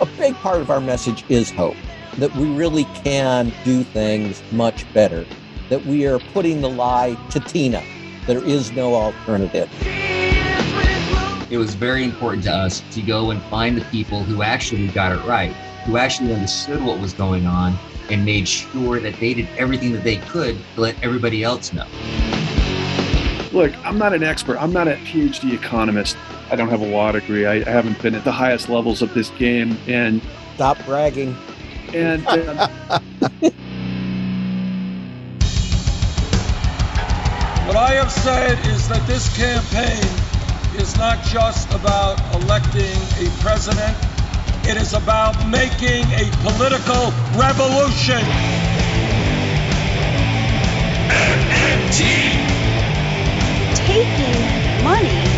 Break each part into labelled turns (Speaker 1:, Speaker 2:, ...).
Speaker 1: A big part of our message is hope that we really can do things much better, that we are putting the lie to Tina. There is no alternative.
Speaker 2: It was very important to us to go and find the people who actually got it right, who actually understood what was going on and made sure that they did everything that they could to let everybody else know.
Speaker 3: Look, I'm not an expert. I'm not a PhD economist. I don't have a law degree. I, I haven't been at the highest levels of this game. And
Speaker 1: stop bragging.
Speaker 3: And uh,
Speaker 4: what I have said is that this campaign is not just about electing a president, it is about making a political revolution.
Speaker 5: MMT.
Speaker 6: Taking money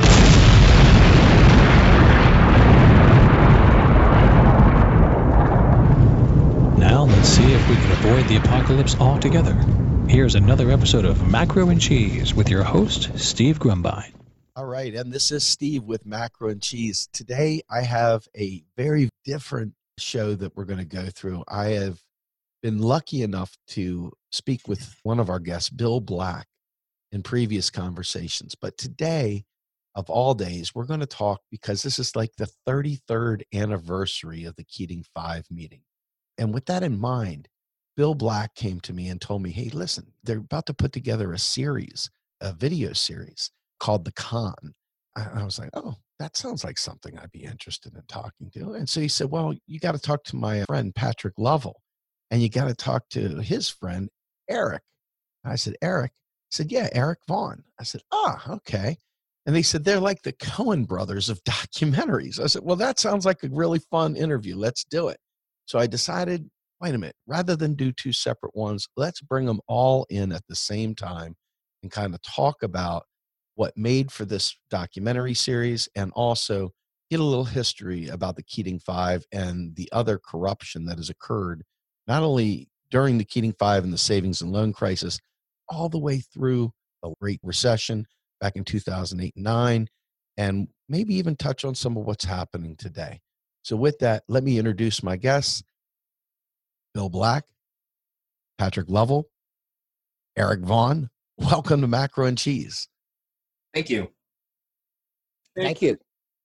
Speaker 7: Let's see if we can avoid the apocalypse altogether. Here's another episode of Macro and Cheese with your host, Steve Grumbine.
Speaker 8: All right, and this is Steve with Macro and Cheese. Today I have a very different show that we're going to go through. I have been lucky enough to speak with one of our guests, Bill Black, in previous conversations. But today, of all days, we're going to talk because this is like the 33rd anniversary of the Keating 5 meeting. And with that in mind, Bill Black came to me and told me, hey, listen, they're about to put together a series, a video series called The Con. I was like, oh, that sounds like something I'd be interested in talking to. And so he said, well, you got to talk to my friend, Patrick Lovell, and you got to talk to his friend, Eric. I said, Eric, He said, Yeah, Eric Vaughn. I said, Ah, okay. And they said, They're like the Coen brothers of documentaries. I said, Well, that sounds like a really fun interview. Let's do it. So I decided, wait a minute, rather than do two separate ones, let's bring them all in at the same time and kind of talk about what made for this documentary series and also get a little history about the Keating Five and the other corruption that has occurred, not only during the Keating Five and the savings and loan crisis, all the way through the Great Recession back in 2008 and 9, and maybe even touch on some of what's happening today. So, with that, let me introduce my guests Bill Black, Patrick Lovell, Eric Vaughn. Welcome to Macro and Cheese.
Speaker 2: Thank you.
Speaker 1: Thank you.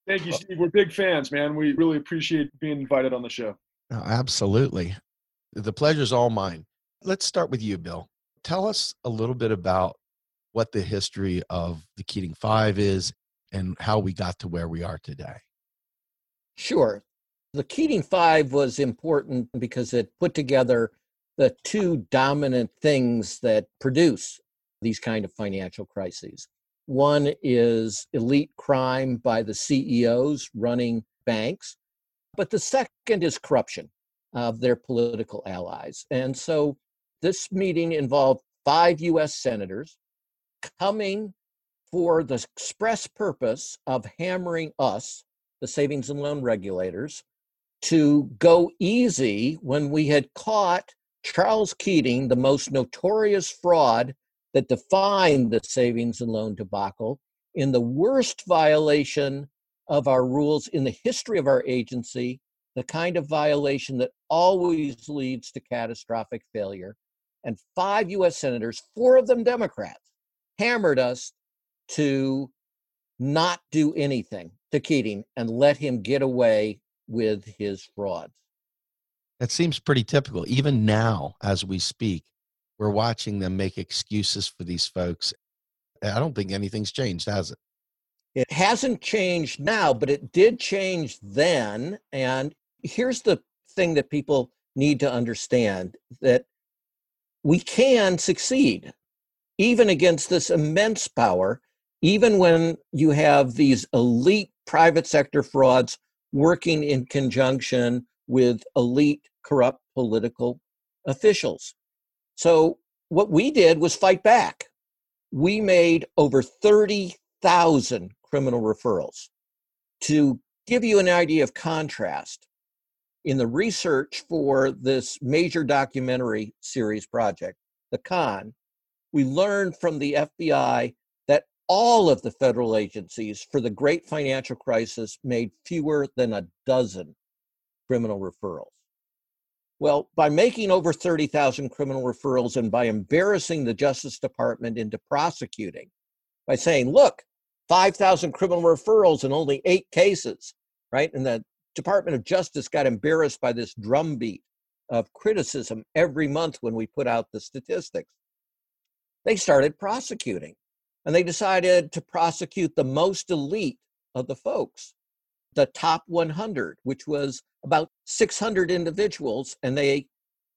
Speaker 3: Thank you, Steve. We're big fans, man. We really appreciate being invited on the show.
Speaker 8: Oh, absolutely. The pleasure's all mine. Let's start with you, Bill tell us a little bit about what the history of the Keating Five is and how we got to where we are today.
Speaker 1: Sure. The Keating Five was important because it put together the two dominant things that produce these kind of financial crises. One is elite crime by the CEOs running banks, but the second is corruption of their political allies. And so this meeting involved five US senators coming for the express purpose of hammering us, the savings and loan regulators, to go easy when we had caught Charles Keating, the most notorious fraud that defined the savings and loan debacle, in the worst violation of our rules in the history of our agency, the kind of violation that always leads to catastrophic failure. And five US senators, four of them Democrats, hammered us to not do anything to Keating and let him get away with his fraud.
Speaker 8: That seems pretty typical. Even now, as we speak, we're watching them make excuses for these folks. I don't think anything's changed, has it?
Speaker 1: It hasn't changed now, but it did change then. And here's the thing that people need to understand that we can succeed even against this immense power, even when you have these elite private sector frauds working in conjunction with elite corrupt political officials. So, what we did was fight back. we made over 30,000 criminal referrals. To give you an idea of contrast, in the research for this major documentary series project, The Con, we learned from the FBI all of the federal agencies for the great financial crisis made fewer than a dozen criminal referrals. Well, by making over 30,000 criminal referrals and by embarrassing the Justice Department into prosecuting, by saying, look, 5,000 criminal referrals and only eight cases, right? And the Department of Justice got embarrassed by this drumbeat of criticism every month when we put out the statistics. They started prosecuting and they decided to prosecute the most elite of the folks, the top 100, which was about 600 individuals. And they,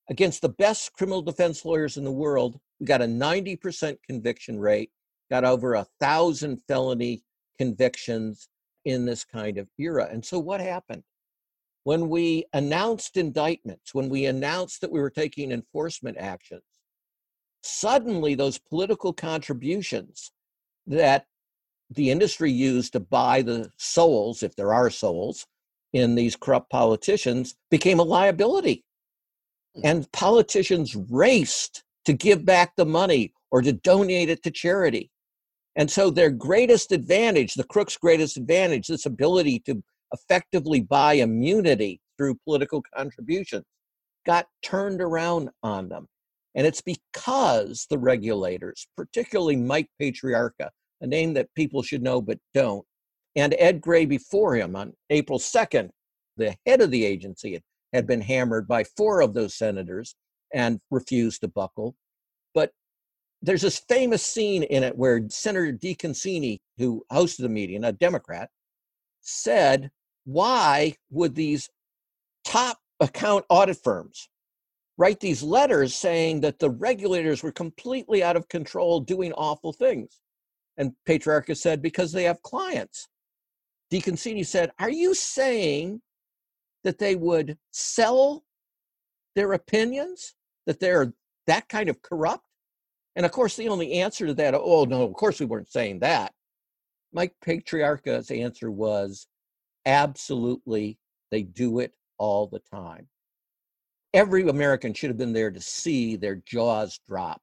Speaker 1: against the best criminal defense lawyers in the world, we got a 90% conviction rate, got over a thousand felony convictions in this kind of era. And so what happened? When we announced indictments, when we announced that we were taking enforcement actions, suddenly those political contributions that the industry used to buy the souls, if there are souls, in these corrupt politicians became a liability. Hmm. And politicians raced to give back the money or to donate it to charity. And so their greatest advantage, the crook's greatest advantage, this ability to effectively buy immunity through political contributions, got turned around on them. And it's because the regulators, particularly Mike Patriarca, a name that people should know but don't, and Ed Gray before him on April 2nd, the head of the agency had been hammered by four of those senators and refused to buckle. But there's this famous scene in it where Senator DeConcini, who hosted the meeting, a Democrat, said, Why would these top account audit firms write these letters saying that the regulators were completely out of control doing awful things? And Patriarca said, Because they have clients. DeConcini said, Are you saying that they would sell their opinions, that they're that kind of corrupt? And of course, the only answer to that, oh, no, of course we weren't saying that. Mike Patriarca's answer was absolutely, they do it all the time. Every American should have been there to see their jaws drop.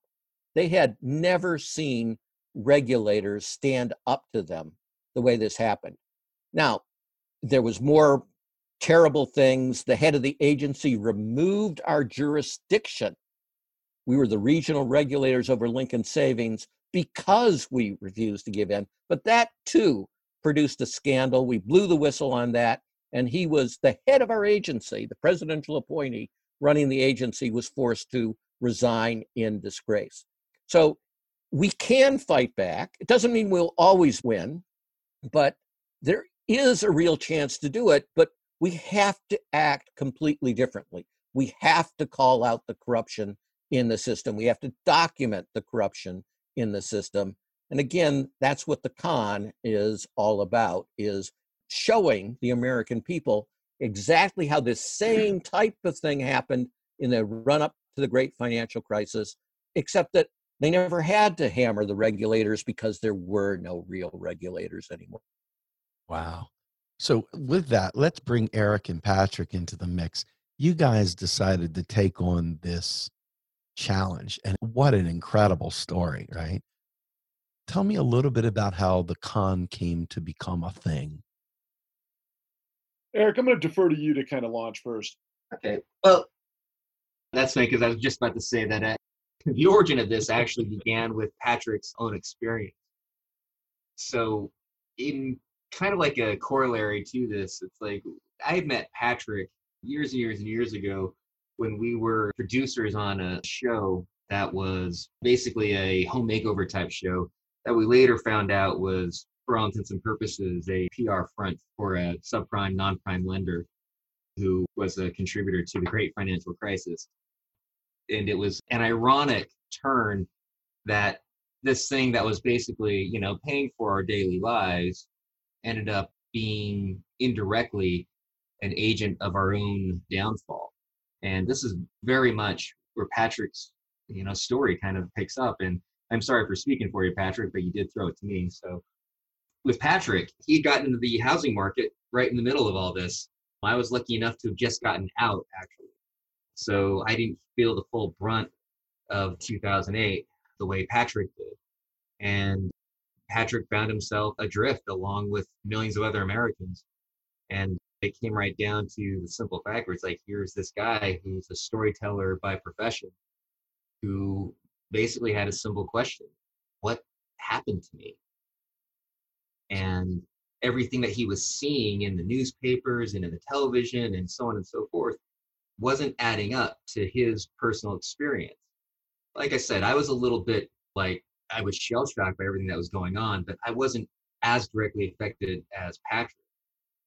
Speaker 1: They had never seen regulators stand up to them the way this happened. Now, there was more terrible things. The head of the agency removed our jurisdiction. We were the regional regulators over Lincoln Savings because we refused to give in. But that too produced a scandal. We blew the whistle on that. And he was the head of our agency, the presidential appointee running the agency was forced to resign in disgrace. So we can fight back. It doesn't mean we'll always win, but there is a real chance to do it, but we have to act completely differently. We have to call out the corruption in the system. We have to document the corruption in the system. And again, that's what the con is all about is showing the American people exactly how this same type of thing happened in the run up to the great financial crisis, except that they never had to hammer the regulators because there were no real regulators anymore.
Speaker 8: Wow. So, with that, let's bring Eric and Patrick into the mix. You guys decided to take on this challenge, and what an incredible story, right? Tell me a little bit about how the con came to become a thing.
Speaker 3: Eric, I'm going to defer to you to kind of launch first.
Speaker 2: Okay. Well, that's funny because I was just about to say that uh, the origin of this actually began with Patrick's own experience. So, in kind of like a corollary to this. It's like I met Patrick years and years and years ago when we were producers on a show that was basically a home makeover type show that we later found out was, for all intents and purposes, a PR front for a subprime, non prime lender who was a contributor to the great financial crisis. And it was an ironic turn that this thing that was basically, you know, paying for our daily lives ended up being indirectly an agent of our own downfall. And this is very much where Patrick's you know story kind of picks up. And I'm sorry for speaking for you, Patrick, but you did throw it to me. So with Patrick, he got into the housing market right in the middle of all this. I was lucky enough to have just gotten out, actually. So I didn't feel the full brunt of 2008 the way Patrick did. And Patrick found himself adrift along with millions of other Americans. And it came right down to the simple fact where it's like, here's this guy who's a storyteller by profession who basically had a simple question What happened to me? And everything that he was seeing in the newspapers and in the television and so on and so forth wasn't adding up to his personal experience. Like I said, I was a little bit like I was shell shocked by everything that was going on, but I wasn't as directly affected as Patrick.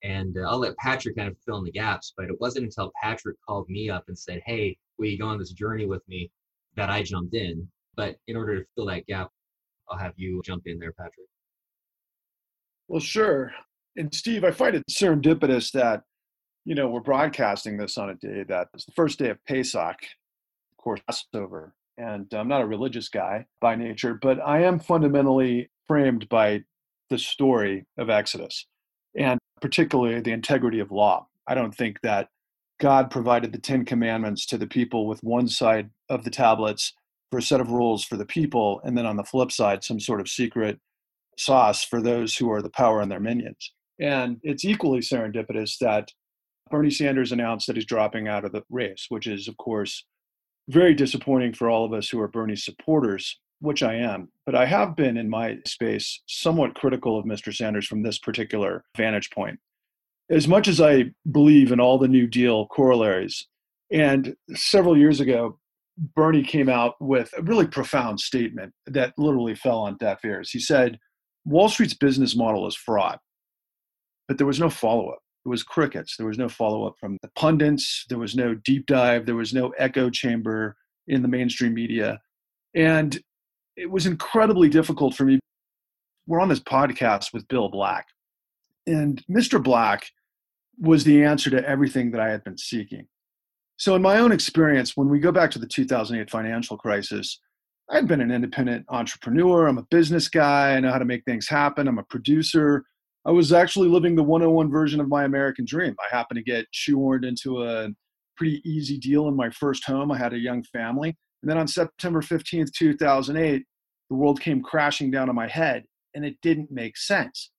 Speaker 2: And uh, I'll let Patrick kind of fill in the gaps, but it wasn't until Patrick called me up and said, Hey, will you go on this journey with me? that I jumped in. But in order to fill that gap, I'll have you jump in there, Patrick.
Speaker 3: Well, sure. And Steve, I find it serendipitous that, you know, we're broadcasting this on a day that is the first day of Pesach, of course, Passover. And I'm not a religious guy by nature, but I am fundamentally framed by the story of Exodus and particularly the integrity of law. I don't think that God provided the Ten Commandments to the people with one side of the tablets for a set of rules for the people, and then on the flip side, some sort of secret sauce for those who are the power and their minions. And it's equally serendipitous that Bernie Sanders announced that he's dropping out of the race, which is, of course, very disappointing for all of us who are Bernie supporters, which I am. But I have been in my space somewhat critical of Mr. Sanders from this particular vantage point as much as I believe in all the New Deal corollaries, and several years ago, Bernie came out with a really profound statement that literally fell on deaf ears. He said, Wall Street's business model is fraud. But there was no follow up. It was crickets. There was no follow up from the pundits. There was no deep dive. There was no echo chamber in the mainstream media. And it was incredibly difficult for me. We're on this podcast with Bill Black. And Mr. Black was the answer to everything that I had been seeking. So, in my own experience, when we go back to the 2008 financial crisis, I'd been an independent entrepreneur. I'm a business guy. I know how to make things happen. I'm a producer. I was actually living the 101 version of my American dream. I happened to get shoehorned into a pretty easy deal in my first home. I had a young family. And then on September 15th, 2008, the world came crashing down on my head and it didn't make sense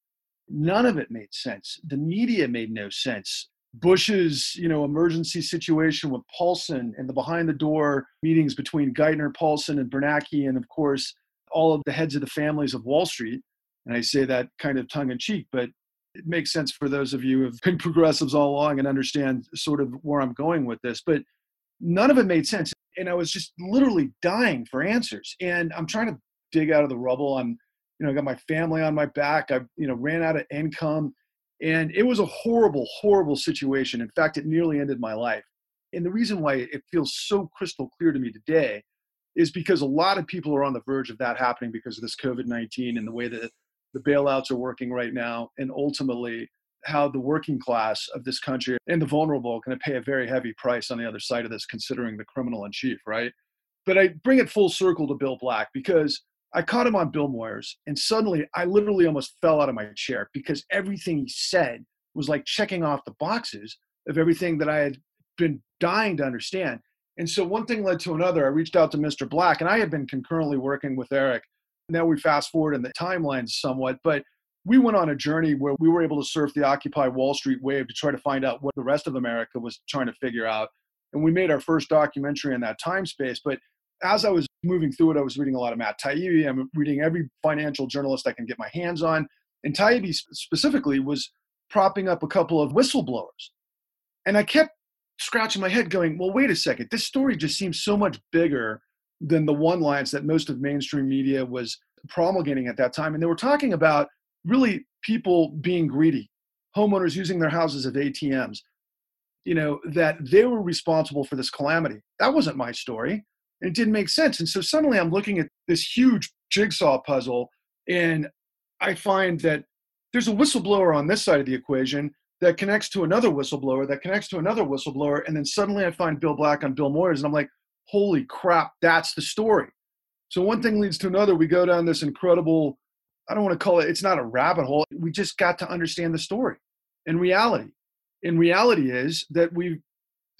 Speaker 3: none of it made sense. The media made no sense. Bush's, you know, emergency situation with Paulson and the behind the door meetings between Geithner, Paulson, and Bernanke, and of course, all of the heads of the families of Wall Street. And I say that kind of tongue in cheek, but it makes sense for those of you who have been progressives all along and understand sort of where I'm going with this. But none of it made sense. And I was just literally dying for answers. And I'm trying to dig out of the rubble. I'm you know, I got my family on my back. I, you know, ran out of income. And it was a horrible, horrible situation. In fact, it nearly ended my life. And the reason why it feels so crystal clear to me today is because a lot of people are on the verge of that happening because of this COVID 19 and the way that the bailouts are working right now. And ultimately, how the working class of this country and the vulnerable are going to pay a very heavy price on the other side of this, considering the criminal in chief, right? But I bring it full circle to Bill Black because I caught him on Bill Moyers, and suddenly I literally almost fell out of my chair because everything he said was like checking off the boxes of everything that I had been dying to understand. And so one thing led to another. I reached out to Mr. Black, and I had been concurrently working with Eric. Now we fast forward in the timeline somewhat, but we went on a journey where we were able to surf the Occupy Wall Street wave to try to find out what the rest of America was trying to figure out. And we made our first documentary in that time space. But as I was moving through it, I was reading a lot of Matt Taibbi. I'm reading every financial journalist I can get my hands on. And Taibbi specifically was propping up a couple of whistleblowers. And I kept scratching my head going, well, wait a second. This story just seems so much bigger than the one lines that most of mainstream media was promulgating at that time. And they were talking about really people being greedy, homeowners using their houses as ATMs, you know, that they were responsible for this calamity. That wasn't my story And it didn't make sense. And so suddenly I'm looking at this huge jigsaw puzzle, and I find that there's a whistleblower on this side of the equation that connects to another whistleblower that connects to another whistleblower. And then suddenly I find Bill Black on Bill Moyers, and I'm like, holy crap, that's the story. So one thing leads to another. We go down this incredible, I don't want to call it, it's not a rabbit hole. We just got to understand the story in reality. In reality is that we've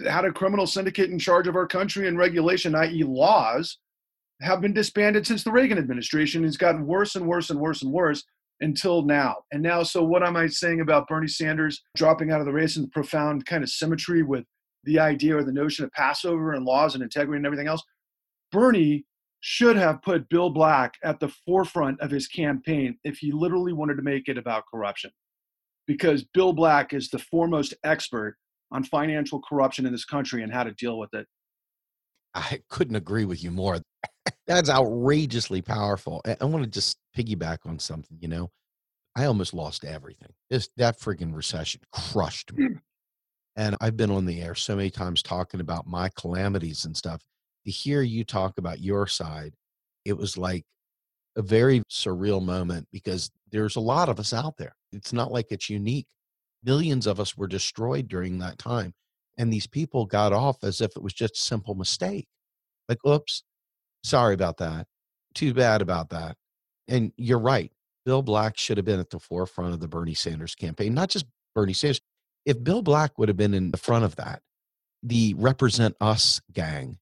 Speaker 3: had a criminal syndicate in charge of our country and regulation, i.e., laws, have been disbanded since the Reagan administration. It's gotten worse and worse and worse and worse until now. And now, so what am I saying about Bernie Sanders dropping out of the race and the profound kind of symmetry with the idea or the notion of Passover and laws and integrity and everything else? Bernie should have put Bill Black at the forefront of his campaign if he literally wanted to make it about corruption. Because Bill Black is the foremost expert on financial corruption in this country and how to deal with it.
Speaker 8: I couldn't agree with you more. That's outrageously powerful. I want to just piggyback on something, you know. I almost lost everything. This that freaking recession crushed me. And I've been on the air so many times talking about my calamities and stuff. To hear you talk about your side, it was like a very surreal moment because there's a lot of us out there. It's not like it's unique. Millions of us were destroyed during that time. And these people got off as if it was just a simple mistake. Like, oops, sorry about that. Too bad about that. And you're right. Bill Black should have been at the forefront of the Bernie Sanders campaign, not just Bernie Sanders. If Bill Black would have been in the front of that, the Represent Us gang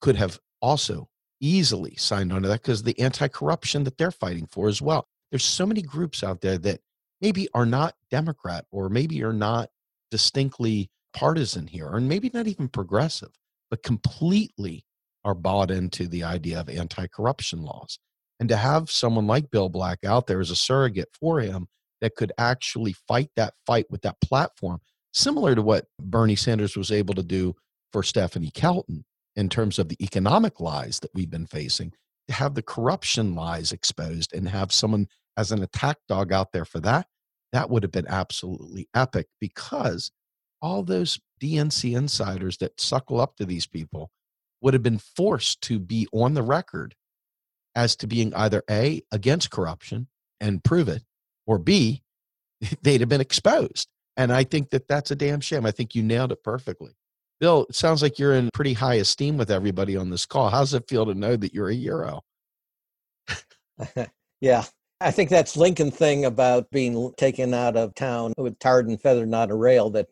Speaker 8: could have also easily signed on to that because the anti corruption that they're fighting for as well. There's so many groups out there that maybe are not Democrat or maybe are not distinctly partisan here, or maybe not even progressive, but completely are bought into the idea of anti corruption laws. And to have someone like Bill Black out there as a surrogate for him that could actually fight that fight with that platform, similar to what Bernie Sanders was able to do for Stephanie Kelton in terms of the economic lies that we've been facing, to have the corruption lies exposed and have someone as an attack dog out there for that, that would have been absolutely epic because all those DNC insiders that suckle up to these people would have been forced to be on the record as to being either A, against corruption and prove it, or B, they'd have been exposed. And I think that that's a damn shame. I think you nailed it perfectly. Bill, it sounds like you're in pretty high esteem with everybody on this call. How's it feel to know that you're a hero?
Speaker 1: yeah, I think that's Lincoln thing about being taken out of town with tarred and feather, not a rail. That,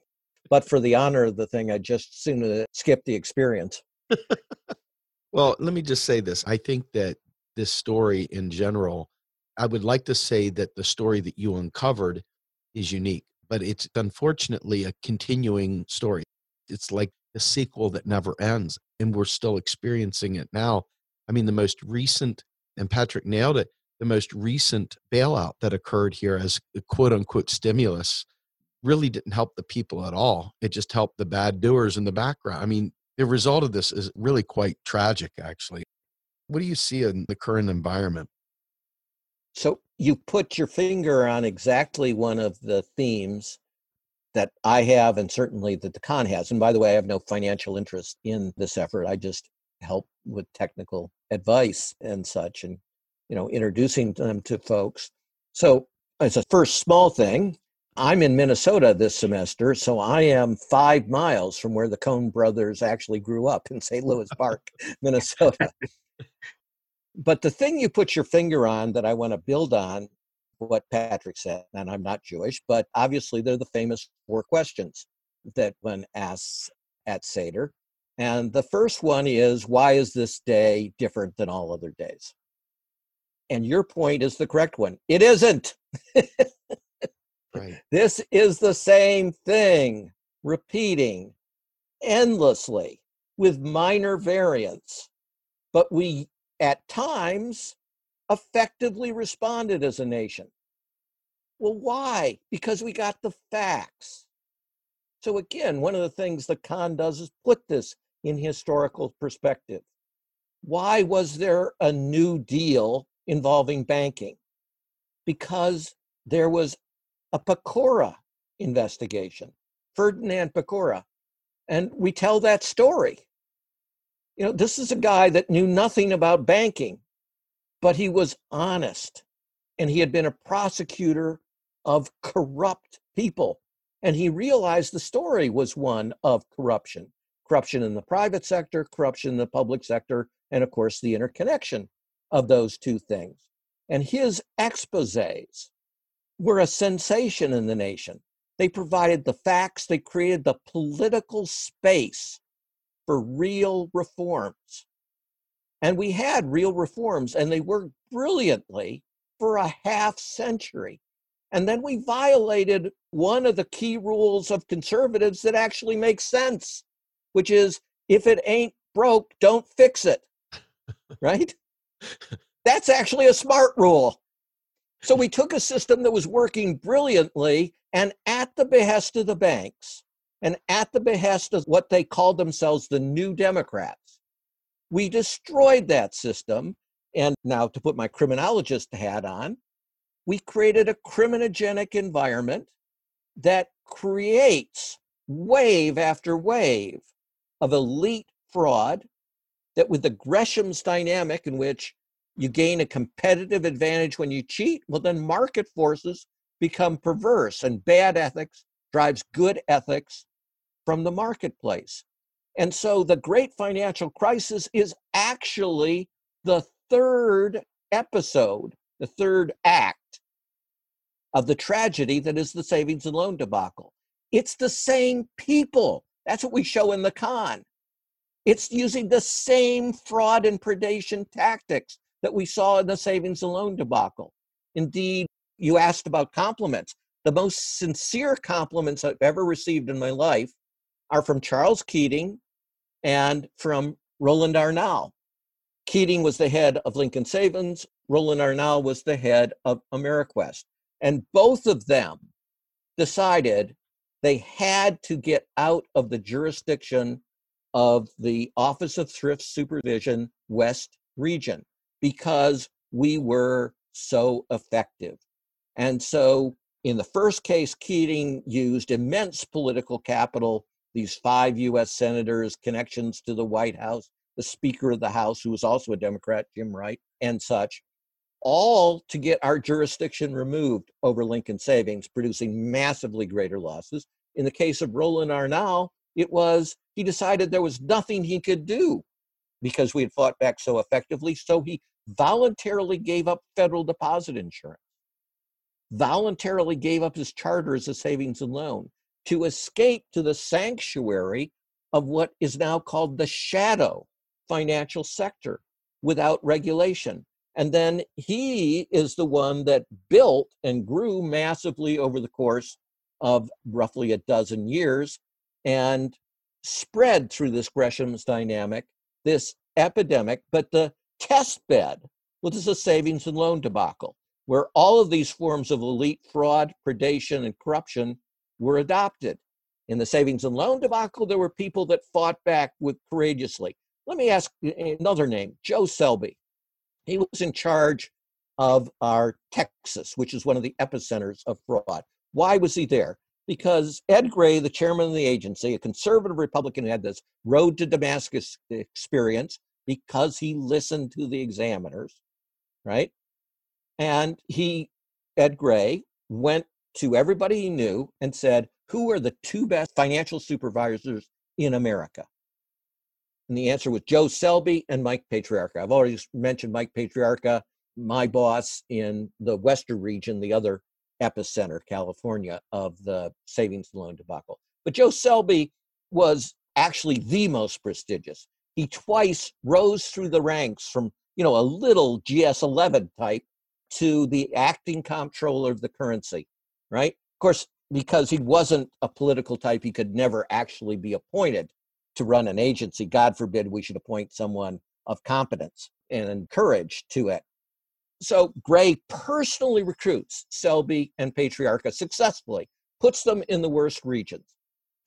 Speaker 1: but for the honor of the thing, I'd just sooner skip the experience.
Speaker 8: well, let me just say this. I think that this story in general, I would like to say that the story that you uncovered is unique, but it's unfortunately a continuing story. It's like a sequel that never ends, and we're still experiencing it now. I mean, the most recent, and Patrick nailed it, the most recent bailout that occurred here as a quote unquote stimulus really didn't help the people at all. It just helped the bad doers in the background. I mean, the result of this is really quite tragic, actually. What do you see in the current environment?
Speaker 1: So you put your finger on exactly one of the themes that I have, and certainly that the con has. And by the way, I have no financial interest in this effort. I just help with technical advice and such, and you know, introducing them to folks. So as a first small thing, I'm in Minnesota this semester, so I am five miles from where the Coen brothers actually grew up in St. Louis Park, Minnesota. But the thing you put your finger on that I want to build on what Patrick said, and I'm not Jewish, but obviously they're the famous four questions that one asks at Seder. And the first one is, why is this day different than all other days? And your point is the correct one. It isn't.
Speaker 8: right.
Speaker 1: This is the same thing, repeating endlessly with minor variants. But we, at times, effectively responded as a nation. Well, why? Because we got the facts. So, again, one of the things the con does is put this in historical perspective. Why was there a New Deal involving banking? Because there was a Pecora investigation, Ferdinand Pecora. And we tell that story. You know, this is a guy that knew nothing about banking, but he was honest and he had been a prosecutor of corrupt people. And he realized the story was one of corruption corruption in the private sector, corruption in the public sector, and of course, the interconnection of those two things. And his exposes were a sensation in the nation. They provided the facts, they created the political space for real reforms. And we had real reforms, and they worked brilliantly for a half century. And then we violated one of the key rules of conservatives that actually makes sense, which is if it ain't broke, don't fix it. right? That's actually a smart rule. So we took a system that was working brilliantly and at the behest of the banks and at the behest of what they called themselves the New Democrats, we destroyed that system. And now, to put my criminologist hat on, we created a criminogenic environment that creates wave after wave of elite fraud that with the Gresham's dynamic in which you gain a competitive advantage when you cheat, well, then market forces become perverse and bad ethics drives good ethics from the marketplace. And so the great financial crisis is actually the third episode, the third act of the tragedy that is the savings and loan debacle. It's the same people. That's what we show in the con. It's using the same fraud and predation tactics that we saw in the savings and loan debacle. Indeed, you asked about compliments. The most sincere compliments I've ever received in my life are from Charles Keating and from Roland Arnall. Keating was the head of Lincoln Savings, Roland Arnall was the head of Ameriquest. And both of them decided they had to get out of the jurisdiction of the Office of Thrift Supervision West region because we were so effective. And so, in the first case, Keating used immense political capital, these five US senators, connections to the White House, the Speaker of the House, who was also a Democrat, Jim Wright, and such, all to get our jurisdiction removed over Lincoln Savings, producing massively greater losses. In the case of Roland Arnall, it was he decided there was nothing he could do because we had fought back so effectively. So he voluntarily gave up federal deposit insurance, voluntarily gave up his charter as a savings and loan to escape to the sanctuary of what is now called the shadow financial sector without regulation. And then he is the one that built and grew massively over the course of roughly a dozen years and spread through this Gresham's dynamic, this epidemic. But the test bed was a savings and loan debacle, where all of these forms of elite fraud, predation, and corruption were adopted. In the savings and loan debacle, there were people that fought back with courageously. Let me ask another name, Joe Selby. He was in charge of our Texas, which is one of the epicenters of fraud. Why was he there? Because Ed Gray, the chairman of the agency, a conservative Republican, who had this road to Damascus experience, because he listened to the examiners, right? And he, Ed Gray, went to everybody he knew and said, Who are the two best financial supervisors in America? And the answer was Joe Selby and Mike Patriarca. I've already mentioned Mike Patriarca, my boss in the Western region, the other epicenter, California, of the savings and loan debacle. But Joe Selby was actually the most prestigious he twice rose through the ranks from you know a little gs11 type to the acting comptroller of the currency right of course because he wasn't a political type he could never actually be appointed to run an agency god forbid we should appoint someone of competence and courage to it so gray personally recruits selby and patriarca successfully puts them in the worst regions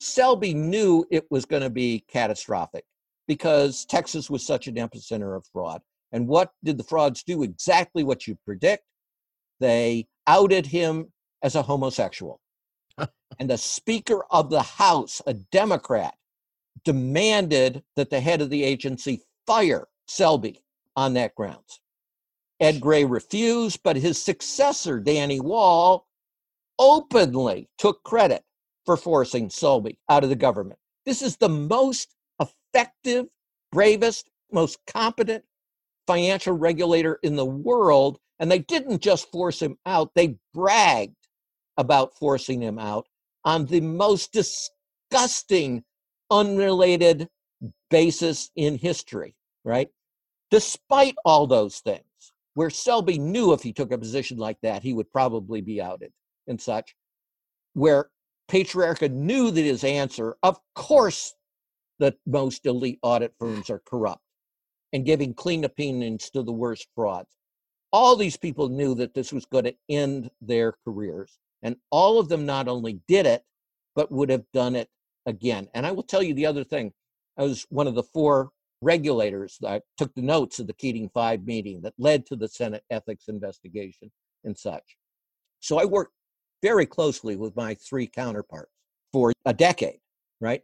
Speaker 1: selby knew it was going to be catastrophic because Texas was such an epicenter of fraud. And what did the frauds do? Exactly what you predict. They outed him as a homosexual. and the Speaker of the House, a Democrat, demanded that the head of the agency fire Selby on that grounds. Ed Gray refused, but his successor, Danny Wall, openly took credit for forcing Selby out of the government. This is the most effective, bravest, most competent financial regulator in the world. And they didn't just force him out, they bragged about forcing him out on the most disgusting, unrelated basis in history, right? Despite all those things, where Selby knew if he took a position like that, he would probably be outed and such, where Patriarca knew that his answer, of course, the most elite audit firms are corrupt and giving clean opinions to the worst frauds. All these people knew that this was going to end their careers. And all of them not only did it, but would have done it again. And I will tell you the other thing. I was one of the four regulators that took the notes of the Keating Five meeting that led to the Senate ethics investigation and such. So I worked very closely with my three counterparts for a decade, right?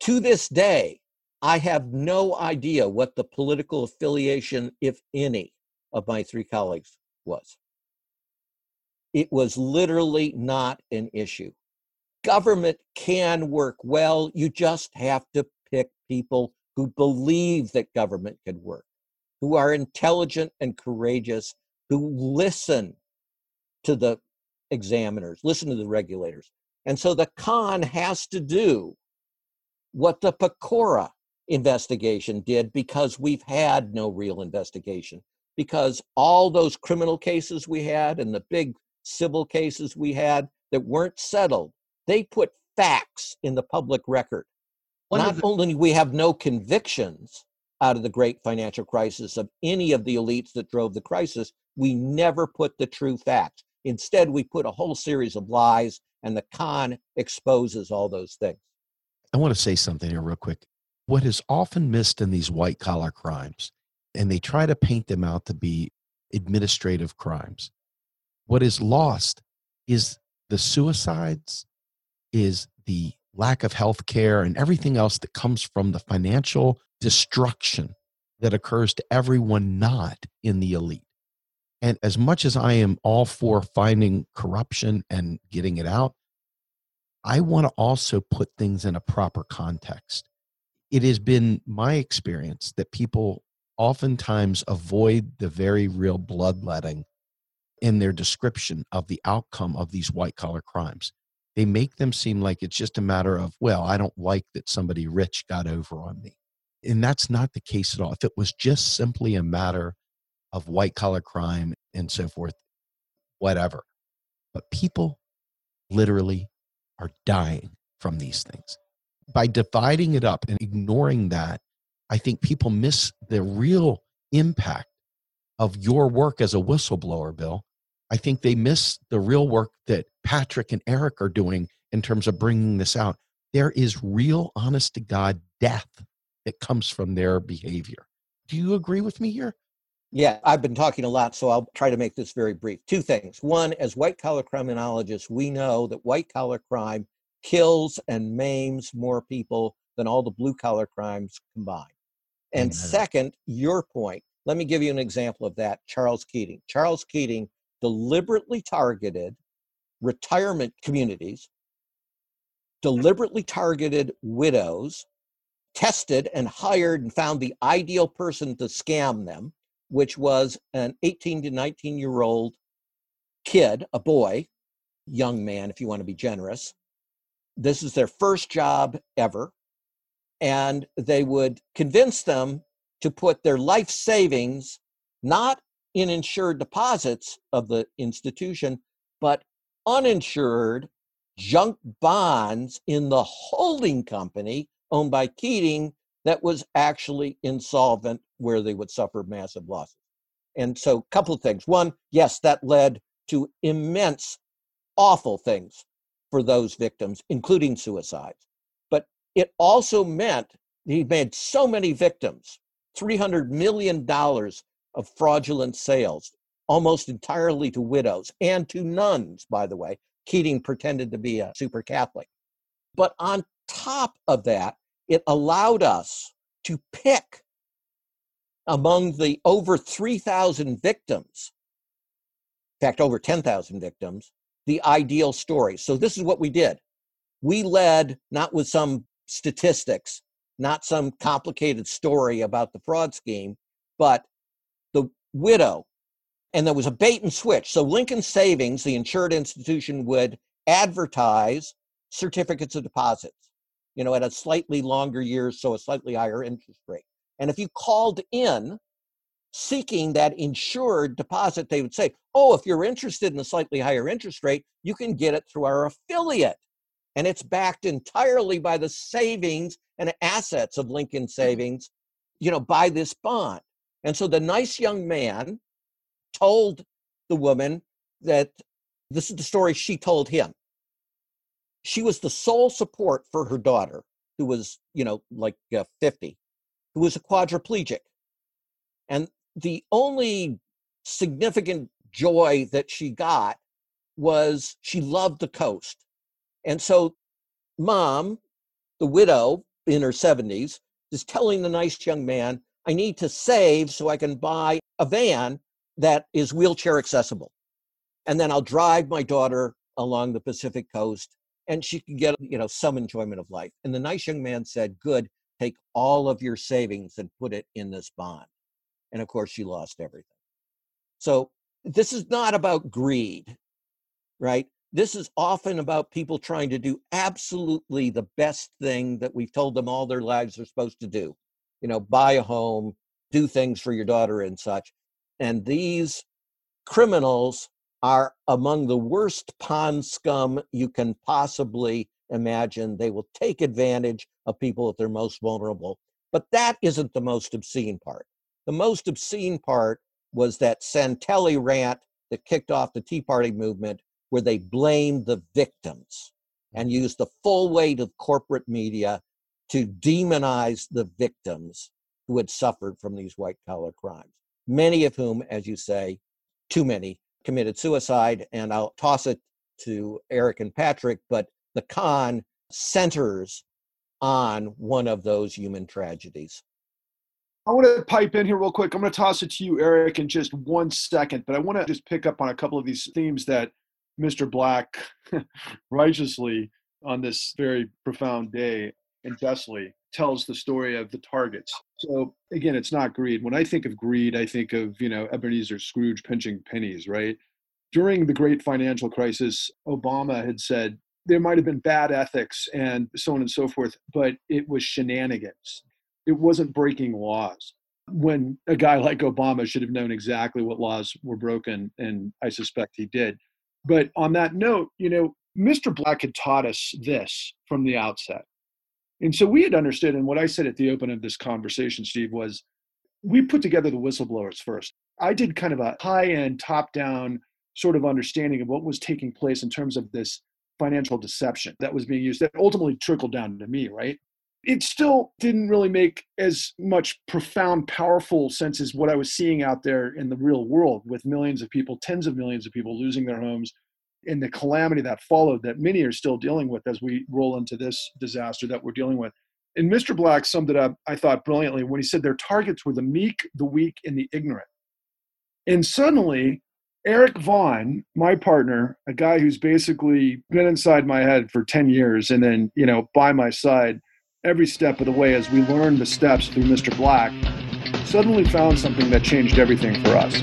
Speaker 1: To this day, I have no idea what the political affiliation, if any, of my three colleagues was. It was literally not an issue. Government can work well. You just have to pick people who believe that government can work, who are intelligent and courageous, who listen to the examiners, listen to the regulators. And so the con has to do what the Pecora investigation did because we've had no real investigation. Because all those criminal cases we had and the big civil cases we had that weren't settled, they put facts in the public record. One Not the- only we have no convictions out of the great financial crisis of any of the elites that drove the crisis, we never put the true facts. Instead, we put a whole series of lies, and the con exposes all those things.
Speaker 8: I want to say something here, real quick. What is often missed in these white collar crimes, and they try to paint them out to be administrative crimes, what is lost is the suicides, is the lack of health care, and everything else that comes from the financial destruction that occurs to everyone not in the elite. And as much as I am all for finding corruption and getting it out, I want to also put things in a proper context. It has been my experience that people oftentimes avoid the very real bloodletting in their description of the outcome of these white collar crimes. They make them seem like it's just a matter of, well, I don't like that somebody rich got over on me. And that's not the case at all. If it was just simply a matter of white collar crime and so forth, whatever. But people literally are dying from these things. By dividing it up and ignoring that, I think people miss the real impact of your work as a whistleblower, Bill. I think they miss the real work that Patrick and Eric are doing in terms of bringing this out. There is real, honest to God death that comes from their behavior. Do you agree with me here?
Speaker 1: Yeah, I've been talking a lot, so I'll try to make this very brief. Two things. One, as white collar criminologists, we know that white collar crime kills and maims more people than all the blue collar crimes combined. And Amen. second, your point. Let me give you an example of that Charles Keating. Charles Keating deliberately targeted retirement communities, deliberately targeted widows, tested and hired and found the ideal person to scam them which was an 18 to 19 year old kid, a boy, young man, if you want to be generous. This is their first job ever. And they would convince them to put their life savings not in insured deposits of the institution, but uninsured junk bonds in the holding company owned by Keating that was actually insolvent where they would suffer massive losses. And so, a couple of things. One, yes, that led to immense, awful things for those victims, including suicides. But it also meant he made so many victims $300 million of fraudulent sales, almost entirely to widows and to nuns, by the way. Keating pretended to be a super Catholic. But on top of that, it allowed us to pick among the over 3,000 victims, in fact, over 10,000 victims, the ideal story. So this is what we did. We led not with some statistics, not some complicated story about the fraud scheme, but widow. And there was a bait and switch. So Lincoln Savings, the insured institution, would advertise certificates of deposits, you know, at a slightly longer year, so a slightly higher interest rate. And if you called in seeking that insured deposit, they would say, Oh, if you're interested in a slightly higher interest rate, you can get it through our affiliate. And it's backed entirely by the savings and assets of Lincoln Savings, you know, by this bond. And so the nice young man told the woman that this is the story she told him. She was the sole support for her daughter, who was, you know, like uh, 50, who was a quadriplegic. And the only significant joy that she got was she loved the coast. And so, mom, the widow in her 70s, is telling the nice young man, I need to save so I can buy a van that is wheelchair accessible. And then I'll drive my daughter along the Pacific coast and she can get, you know, some enjoyment of life. And the nice young man said, Good, take all of your savings and put it in this bond. And of course, she lost everything. So this is not about greed, right? This is often about people trying to do absolutely the best thing that we've told them all their lives they're supposed to do. You know, buy a home, do things for your daughter and such. And these criminals are among the worst pond scum you can possibly imagine. They will take advantage of people at their most vulnerable. But that isn't the most obscene part. The most obscene part was that Santelli rant that kicked off the Tea Party movement, where they blamed the victims and used the full weight of corporate media to demonize the victims who had suffered from these white collar crimes, many of whom, as you say, too many, committed suicide. And I'll toss it to Eric and Patrick, but the con centers on one of those human tragedies.
Speaker 3: I want to pipe in here real quick. I'm going to toss it to you, Eric, in just one second, but I want to just pick up on a couple of these themes that Mr. Black righteously on this very profound day and justly tells the story of the targets. So again, it's not greed. When I think of greed, I think of, you know, Ebenezer Scrooge pinching pennies, right? During the great financial crisis, Obama had said there might have been bad ethics and so on and so forth, but it was shenanigans it wasn't breaking laws when a guy like Obama should have known exactly what laws were broken, and I suspect he did. But on that note, you know, Mr. Black had taught us this from the outset. And so we had understood, and what I said at the open of this conversation, Steve, was we put together the whistleblowers first. I did kind of a high end, top down sort of understanding of what was taking place in terms of this financial deception that was being used that ultimately trickled down to me, right? it still didn't really make as much profound, powerful sense as what I was seeing out there in the real world with millions of people, tens of millions of people losing their homes and the calamity that followed that many are still dealing with as we roll into this disaster that we're dealing with. And Mr. Black summed it up, I thought, brilliantly when he said their targets were the meek, the weak, and the ignorant. And suddenly, Eric Vaughn, my partner, a guy who's basically been inside my head for 10 years and then, you know, by my side, every step of the way as we learned the steps through Mr. Black, suddenly found something that changed everything for us.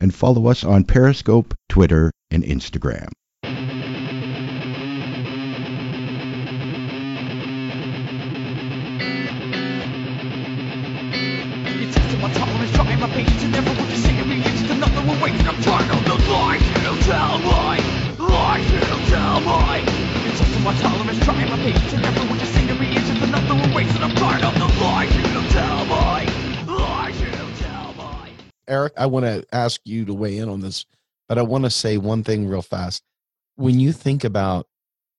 Speaker 9: and follow us on Periscope, Twitter, and Instagram.
Speaker 8: Eric, I want to ask you to weigh in on this, but I want to say one thing real fast. When you think about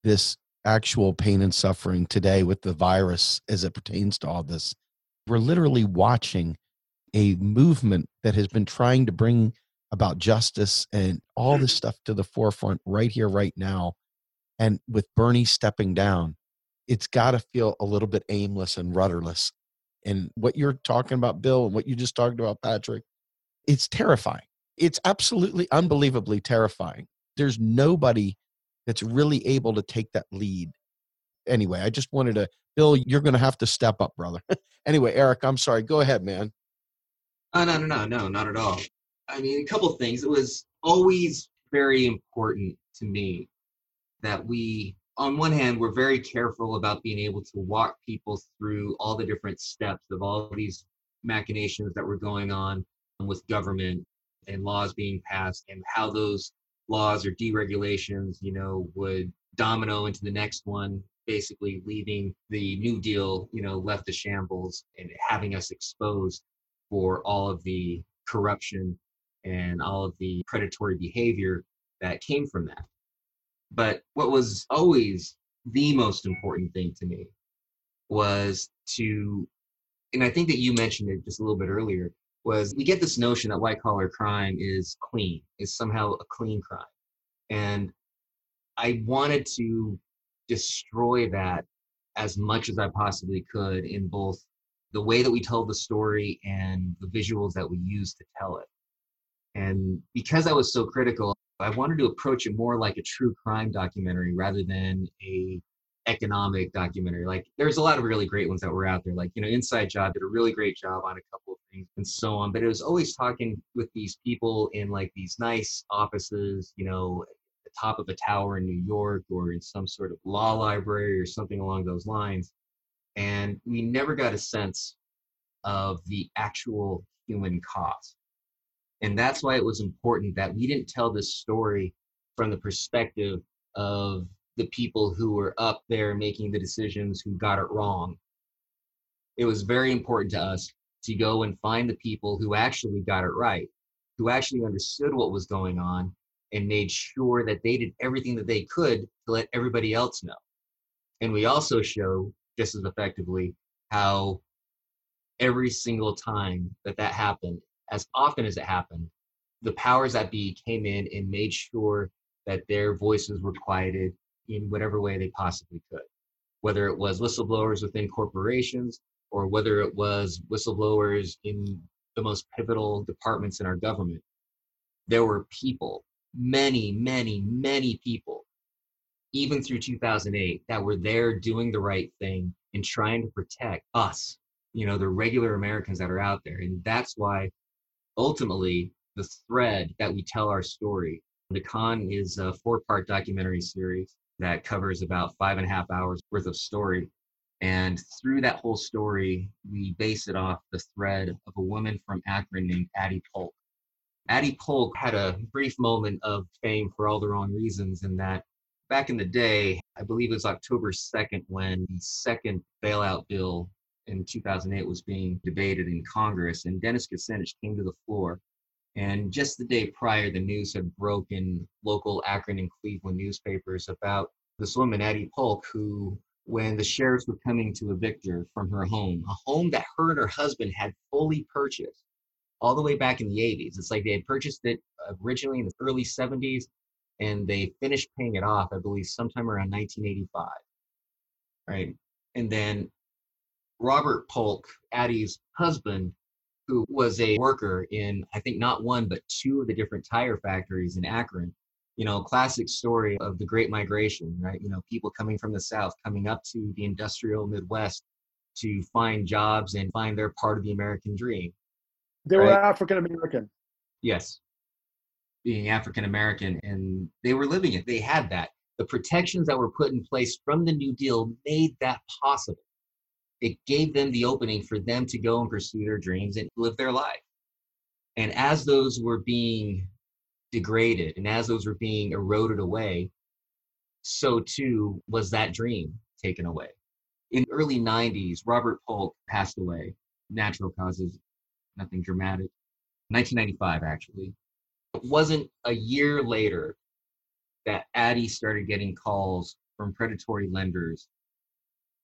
Speaker 8: this actual pain and suffering today with the virus as it pertains to all this, we're literally watching a movement that has been trying to bring about justice and all this stuff to the forefront right here, right now. And with Bernie stepping down, it's got to feel a little bit aimless and rudderless. And what you're talking about, Bill, and what you just talked about, Patrick, it's terrifying. It's absolutely unbelievably terrifying. There's nobody that's really able to take that lead. Anyway, I just wanted to, Bill, you're going to have to step up, brother. anyway, Eric, I'm sorry. Go ahead, man.
Speaker 2: Oh, no, no, no, no, not at all. I mean, a couple things. It was always very important to me that we, on one hand, we're very careful about being able to walk people through all the different steps of all these machinations that were going on with government and laws being passed and how those laws or deregulations, you know, would domino into the next one, basically leaving the New Deal, you know, left to shambles and having us exposed for all of the corruption and all of the predatory behavior that came from that. But what was always the most important thing to me was to, and I think that you mentioned it just a little bit earlier, was we get this notion that white collar crime is clean, is somehow a clean crime. And I wanted to destroy that as much as I possibly could in both the way that we tell the story and the visuals that we use to tell it. And because I was so critical, I wanted to approach it more like a true crime documentary rather than a economic documentary. Like there's a lot of really great ones that were out there. Like, you know, Inside Job did a really great job on a couple of and so on. But it was always talking with these people in like these nice offices, you know, the top of a tower in New York or in some sort of law library or something along those lines. And we never got a sense of the actual human cost. And that's why it was important that we didn't tell this story from the perspective of the people who were up there making the decisions who got it wrong. It was very important to us to go and find the people who actually got it right, who actually understood what was going on and made sure that they did everything that they could to let everybody else know. And we also show just as effectively how every single time that that happened, as often as it happened, the powers that be came in and made sure that their voices were quieted in whatever way they possibly could, whether it was whistleblowers within corporations or whether it was whistleblowers in the most pivotal departments in our government. There were people, many, many, many people, even through 2008, that were there doing the right thing and trying to protect us, you know, the regular Americans that are out there. And that's why ultimately the thread that we tell our story. The Con is a four part documentary series that covers about five and a half hours worth of story. And through that whole story, we base it off the thread of a woman from Akron named Addie Polk. Addie Polk had a brief moment of fame for all the wrong reasons in that back in the day, I believe it was October 2nd when the second bailout bill in 2008 was being debated in Congress, and Dennis Kucinich came to the floor. And just the day prior, the news had broken local Akron and Cleveland newspapers about this woman, Addie Polk, who, when the sheriffs were coming to evict her from her home, a home that her and her husband had fully purchased all the way back in the 80s. It's like they had purchased it originally in the early 70s and they finished paying it off, I believe, sometime around 1985. Right. And then Robert Polk, Addie's husband, who was a worker in, I think, not one, but two of the different tire factories in Akron. You know, classic story of the Great Migration, right? You know, people coming from the South, coming up to the industrial Midwest to find jobs and find their part of the American dream.
Speaker 3: They were? African American.
Speaker 2: Yes. Being African American, and they were living it. They had that. The protections that were put in place from the New Deal made that possible it gave them the opening for them to go and pursue their dreams and live their life. And as those were being degraded and as those were being eroded away, so too was that dream taken away. In the early 90s, Robert Polk passed away, natural causes, nothing dramatic. 1995, actually. It wasn't a year later that Addie started getting calls from predatory lenders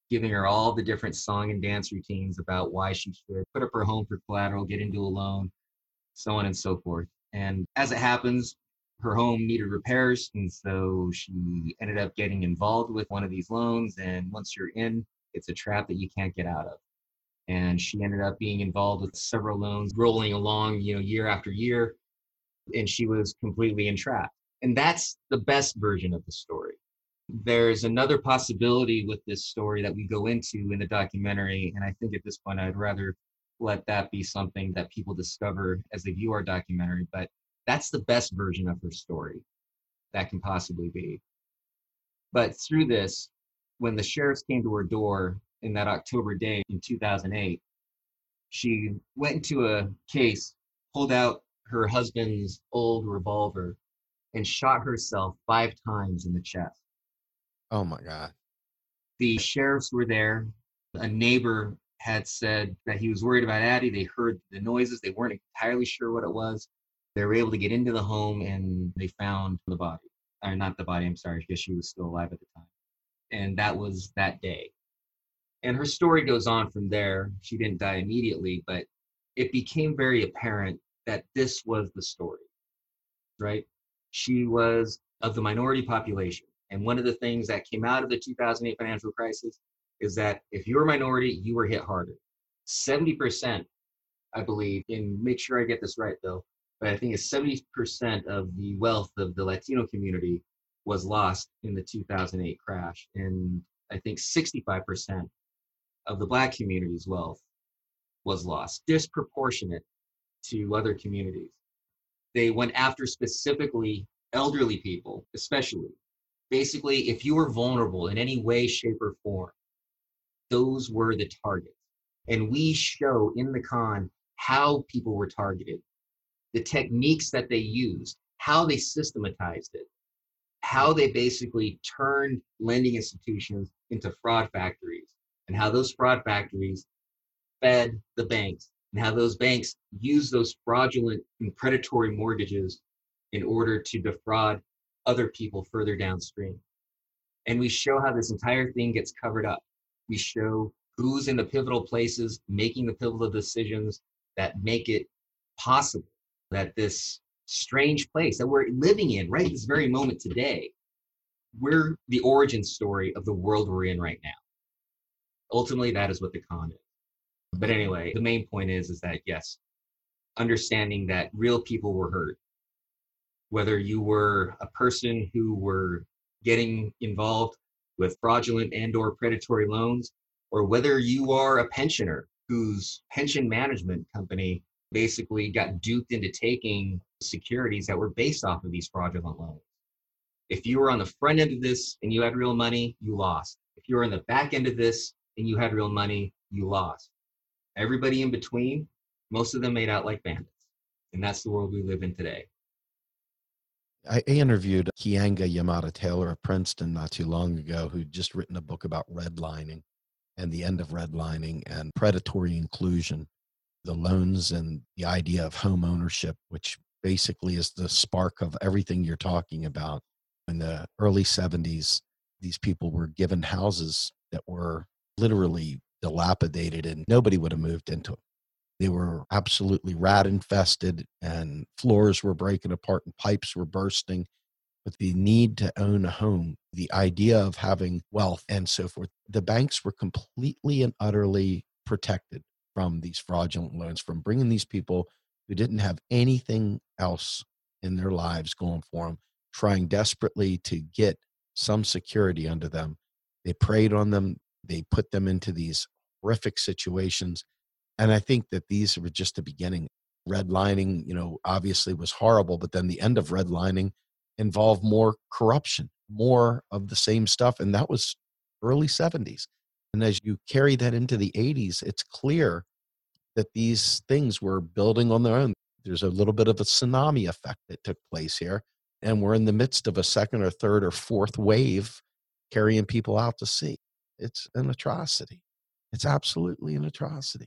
Speaker 2: giving her all the different song and dance routines about why she should put up her home for collateral, get into a loan, so on and so forth. And as it happens, her home needed repairs. And so she ended up getting involved with one of these loans. And once you're in, it's a trap that you can't get out of. And she ended up being involved with several loans rolling along, you know, year after year. And she was completely entrapped. And that's the best version of the story. There's another possibility with this story that we go into in the documentary. And I think at this point, I'd rather let that be something that people discover as they view our documentary. But that's the best version of her story that can possibly be. But through this, when the sheriffs came to her door in that October day in 2008, she went into a case, pulled out her husband's old revolver, and shot herself five times in the chest.
Speaker 8: Oh my God.
Speaker 2: The sheriffs were there. A neighbor had said that he was worried about Addie. They heard the noises. They weren't entirely sure what it was. They were able to get into the home and they found the body. Or not the body, I'm sorry, because she was still alive at the time. And that was that day. And her story goes on from there. She didn't die immediately, but it became very apparent that this was the story, right? She was of the minority population. And one of the things that came out of the 2008 financial crisis is that if you were a minority, you were hit harder. 70%, I believe, and make sure I get this right though, but I think it's 70% of the wealth of the Latino community was lost in the 2008 crash. And I think 65% of the black community's wealth was lost, disproportionate to other communities. They went after specifically elderly people, especially. Basically, if you were vulnerable in any way, shape, or form, those were the targets. And we show in the con how people were targeted, the techniques that they used, how they systematized it, how they basically turned lending institutions into fraud factories, and how those fraud factories fed the banks, and how those banks used those fraudulent and predatory mortgages in order to defraud other people further downstream. And we show how this entire thing gets covered up we show who's in the pivotal places making the pivotal decisions that make it possible that this strange place that we're living in right this very moment today we're the origin story of the world we're in right now. Ultimately that is what the con is. But anyway the main point is is that yes understanding that real people were hurt. Whether you were a person who were getting involved with fraudulent and or predatory loans or whether you are a pensioner whose pension management company basically got duped into taking securities that were based off of these fraudulent loans. If you were on the front end of this and you had real money, you lost. If you were on the back end of this and you had real money, you lost. Everybody in between, most of them made out like bandits. And that's the world we live in today.
Speaker 8: I interviewed Keeanga Yamahtta Taylor of Princeton not too long ago, who'd just written a book about redlining and the end of redlining and predatory inclusion, the loans and the idea of home ownership, which basically is the spark of everything you're talking about. In the early 70s, these people were given houses that were literally dilapidated and nobody would have moved into them. They were absolutely rat infested, and floors were breaking apart, and pipes were bursting. But the need to own a home, the idea of having wealth, and so forth, the banks were completely and utterly protected from these fraudulent loans, from bringing these people who didn't have anything else in their lives going for them, trying desperately to get some security under them. They preyed on them, they put them into these horrific situations and I think that these were just the beginning. Redlining, you know, obviously was horrible, but then the end of redlining involved more corruption, more of the same stuff. And that was early 70s. And as you carry that into the 80s, it's clear that these things were building on their own. There's a little bit of a tsunami effect that took place here. And we're in the midst of a second or third or fourth wave carrying people out to sea. It's an atrocity. It's absolutely an atrocity.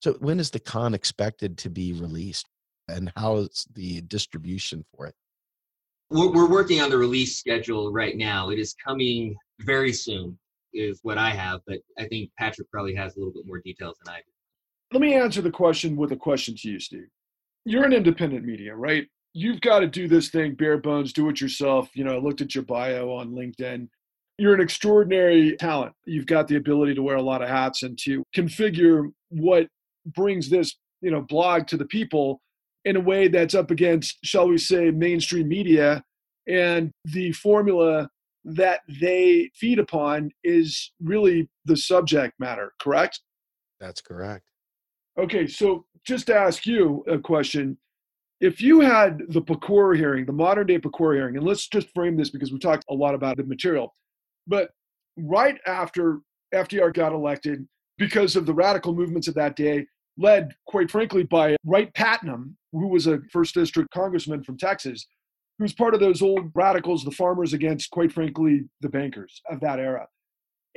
Speaker 8: So when is the con expected to be released and how is the distribution for it?
Speaker 2: We're, we're working on the release schedule right now. It is coming very soon. is what I have, but I think Patrick probably has a little bit more details than I do.
Speaker 3: Let me answer the question with a question to you, Steve. You're an independent media, right? You've got to do this thing bare bones, do it yourself. You know, I looked at your bio on LinkedIn. You're an extraordinary talent. You've got the ability to wear a lot of hats and to configure what brings this, you know, blog to the people in a way that's up against, shall we say, mainstream media and the formula that they feed upon is really the subject matter, correct?
Speaker 8: That's correct.
Speaker 3: Okay, so just to ask you a question. If you had the Pecora hearing, the modern day Pecora hearing, and let's just frame this because we talked a lot about the material, but right after FDR got elected, because of the radical movements of that day, led, quite frankly, by Wright Patman, who was a first district congressman from Texas, who's part of those old radicals, the farmers against, quite frankly, the bankers of that era.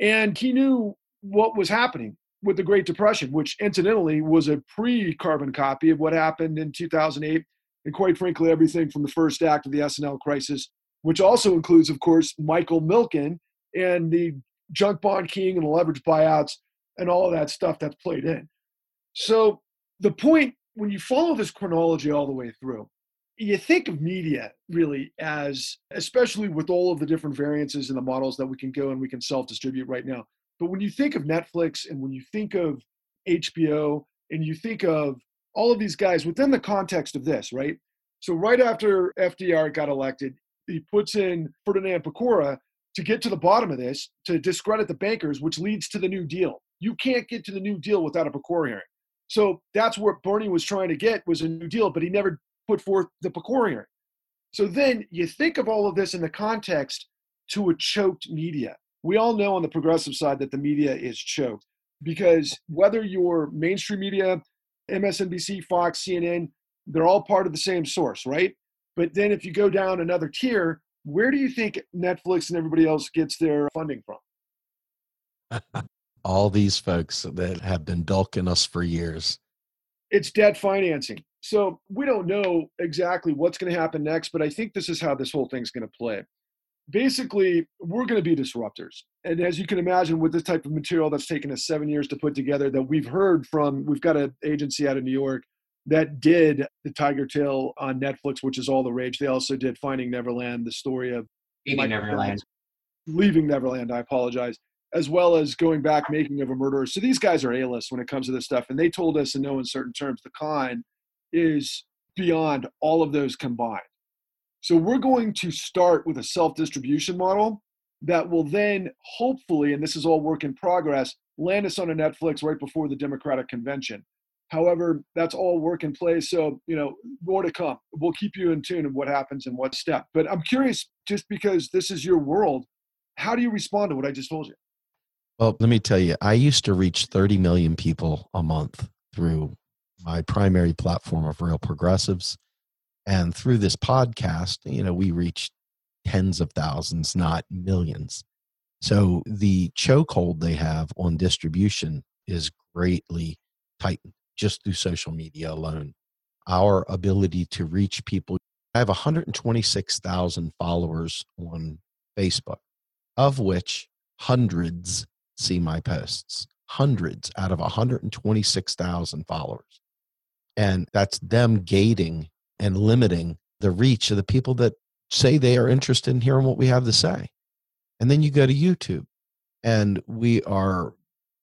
Speaker 3: And he knew what was happening with the Great Depression, which incidentally was a pre carbon copy of what happened in 2008, and quite frankly, everything from the first act of the S&L crisis, which also includes, of course, Michael Milken and the junk bond king and the leverage buyouts and all of that stuff that's played in. So the point, when you follow this chronology all the way through, you think of media really as, especially with all of the different variances and the models that we can go and we can self distribute right now. But when you think of Netflix and when you think of HBO and you think of all of these guys within the context of this, right? So right after FDR got elected, he puts in Ferdinand Pecora to get to the bottom of this, to discredit the bankers, which leads to the New Deal. You can't get to the New Deal without a Pecora hearing. So that's what Bernie was trying to get was a New Deal, but he never put forth the Pecora hearing. So then you think of all of this in the context to a choked media. We all know on the progressive side that the media is choked because whether you're mainstream media, MSNBC, Fox, CNN, they're all part of the same source, right? But then if you go down another tier, where do you think Netflix and everybody else gets their funding from?
Speaker 8: all these folks that have been dulking us for years.
Speaker 3: It's debt financing. So we don't know exactly what's going to happen next, but I think this is how this whole thing's going to play. Basically, we're going to be disruptors. And as you can imagine, with this type of material that's taken us seven years to put together, that we've heard from, we've got an agency out of New York that did the Tiger Tail on Netflix, which is all the rage. They also did Finding Neverland, the story of
Speaker 2: Leaving Neverland.
Speaker 3: Leaving Neverland, I apologize, as well as going back, making of a murderer. So these guys are A-list when it comes to this stuff. And they told us in no uncertain terms, the con is beyond all of those combined. So we're going to start with a self-distribution model that will then hopefully, and this is all work in progress, land us on a Netflix right before the Democratic convention. However, that's all work in place. So, you know, more to come. We'll keep you in tune of what happens and what step. But I'm curious, just because this is your world, how do you respond to what I just told you?
Speaker 8: Well, let me tell you, I used to reach 30 million people a month through my primary platform of Real Progressives. And through this podcast, you know, we reach tens of thousands, not millions. So the chokehold they have on distribution is greatly tightened just through social media alone. Our ability to reach people. I have 126,000 followers on Facebook, of which hundreds see my posts. Hundreds out of 126,000 followers. And that's them gating and limiting the reach of the people that say they are interested in hearing what we have to say. And then you go to YouTube, and we are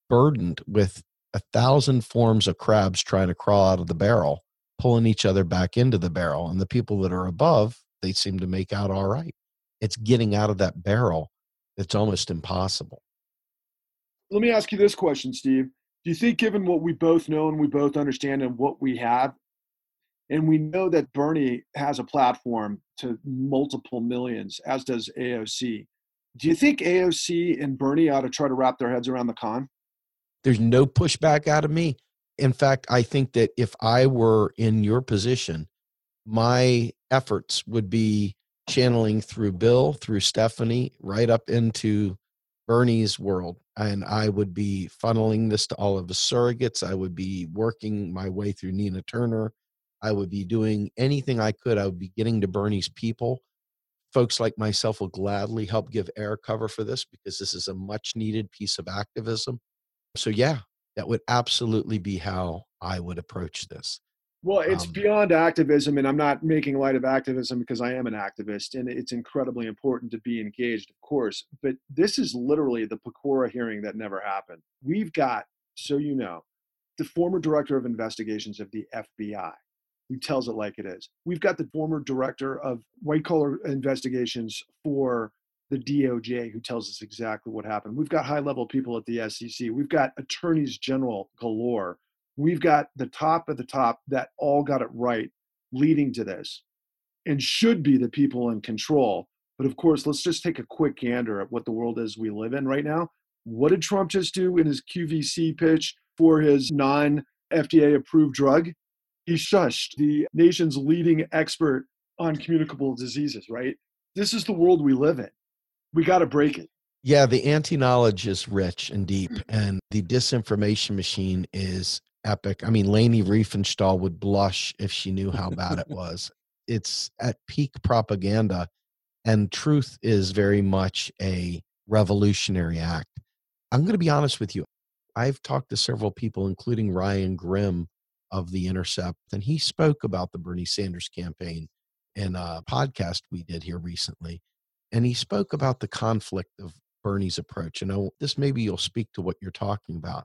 Speaker 8: burdened with a thousand forms of crabs trying to crawl out of the barrel, pulling each other back into the barrel. And the people that are above, they seem to make out all right. It's getting out of that barrel that's almost impossible.
Speaker 3: Let me ask you this question, Steve. Do you think, given what we both know and we both understand and what we have, and we know that Bernie has a platform to multiple millions, as does AOC, do you think AOC and Bernie ought to try to wrap their heads around the con?
Speaker 8: There's no pushback out of me. In fact, I think that if I were in your position, my efforts would be channeling through Bill, through Stephanie, right up into Bernie's world. And I would be funneling this to all of the surrogates. I would be working my way through Nina Turner. I would be doing anything I could. I would be getting to Bernie's people folks like myself will gladly help give air cover for this because this is a much needed piece of activism. So, yeah, that would absolutely be how I would approach this.
Speaker 3: Well, it's
Speaker 8: Um,
Speaker 3: beyond activism, and I'm not making light of activism because I am an activist, and it's incredibly important to be engaged, of course. But this is literally the Pecora hearing that never happened. We've got, so you know, the former director of investigations of the FBI who tells it like it is. We've got the former director of white collar investigations for the DOJ who tells us exactly what happened. We've got high level people at the SEC. We've got attorneys general galore we've got the top of the top that all got it right leading to this and should be the people in control. But of course, let's just take a quick gander at what the world is we live in right now. What did Trump just do in his QVC pitch for his non FDA approved drug? He shushed the nation's leading expert on communicable diseases, right? This is the world we live in. We got to break it.
Speaker 8: Yeah, the anti knowledge is rich and deep, mm. and the disinformation machine is epic. I mean, Leni Riefenstahl would blush if she knew how bad it was. It's at peak propaganda, and truth is very much a revolutionary act. I'm going to be honest with you. I've talked to several people, including Ryan Grim of The Intercept, and he spoke about the Bernie Sanders campaign in a podcast we did here recently. And he spoke about the conflict of Bernie's approach. And oh, this maybe you'll speak to what you're talking about.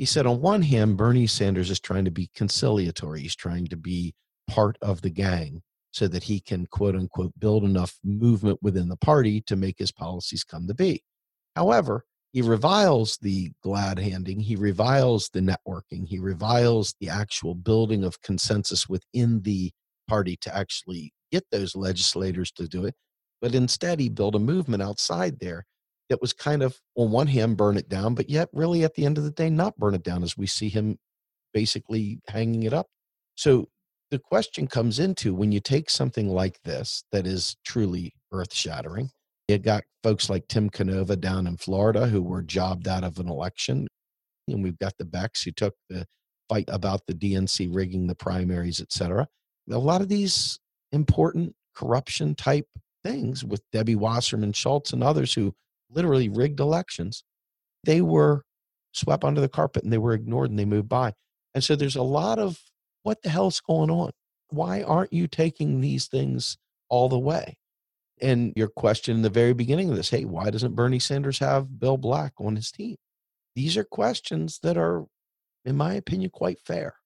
Speaker 8: He said, on one hand, Bernie Sanders is trying to be conciliatory. He's trying to be part of the gang so that he can, quote unquote, build enough movement within the party to make his policies come to be. However, he reviles the glad handing, he reviles the networking, he reviles the actual building of consensus within the party to actually get those legislators to do it. But instead, he built a movement outside there that was kind of on one hand burn it down, but yet really at the end of the day not burn it down as we see him basically hanging it up. So the question comes into when you take something like this that is truly earth shattering. You got folks like Tim Canova down in Florida who were jobbed out of an election. And we've got the Becks who took the fight about the DNC rigging the primaries, et cetera. A lot of these important corruption type things with Debbie Wasserman Schultz and others who literally rigged elections, they were swept under the carpet and they were ignored and they moved by. And so there's a lot of what the hell's going on? Why aren't you taking these things all the way? And your question in the very beginning of this hey, why doesn't Bernie Sanders have Bill Black on his team? These are questions that are, in my opinion, quite fair.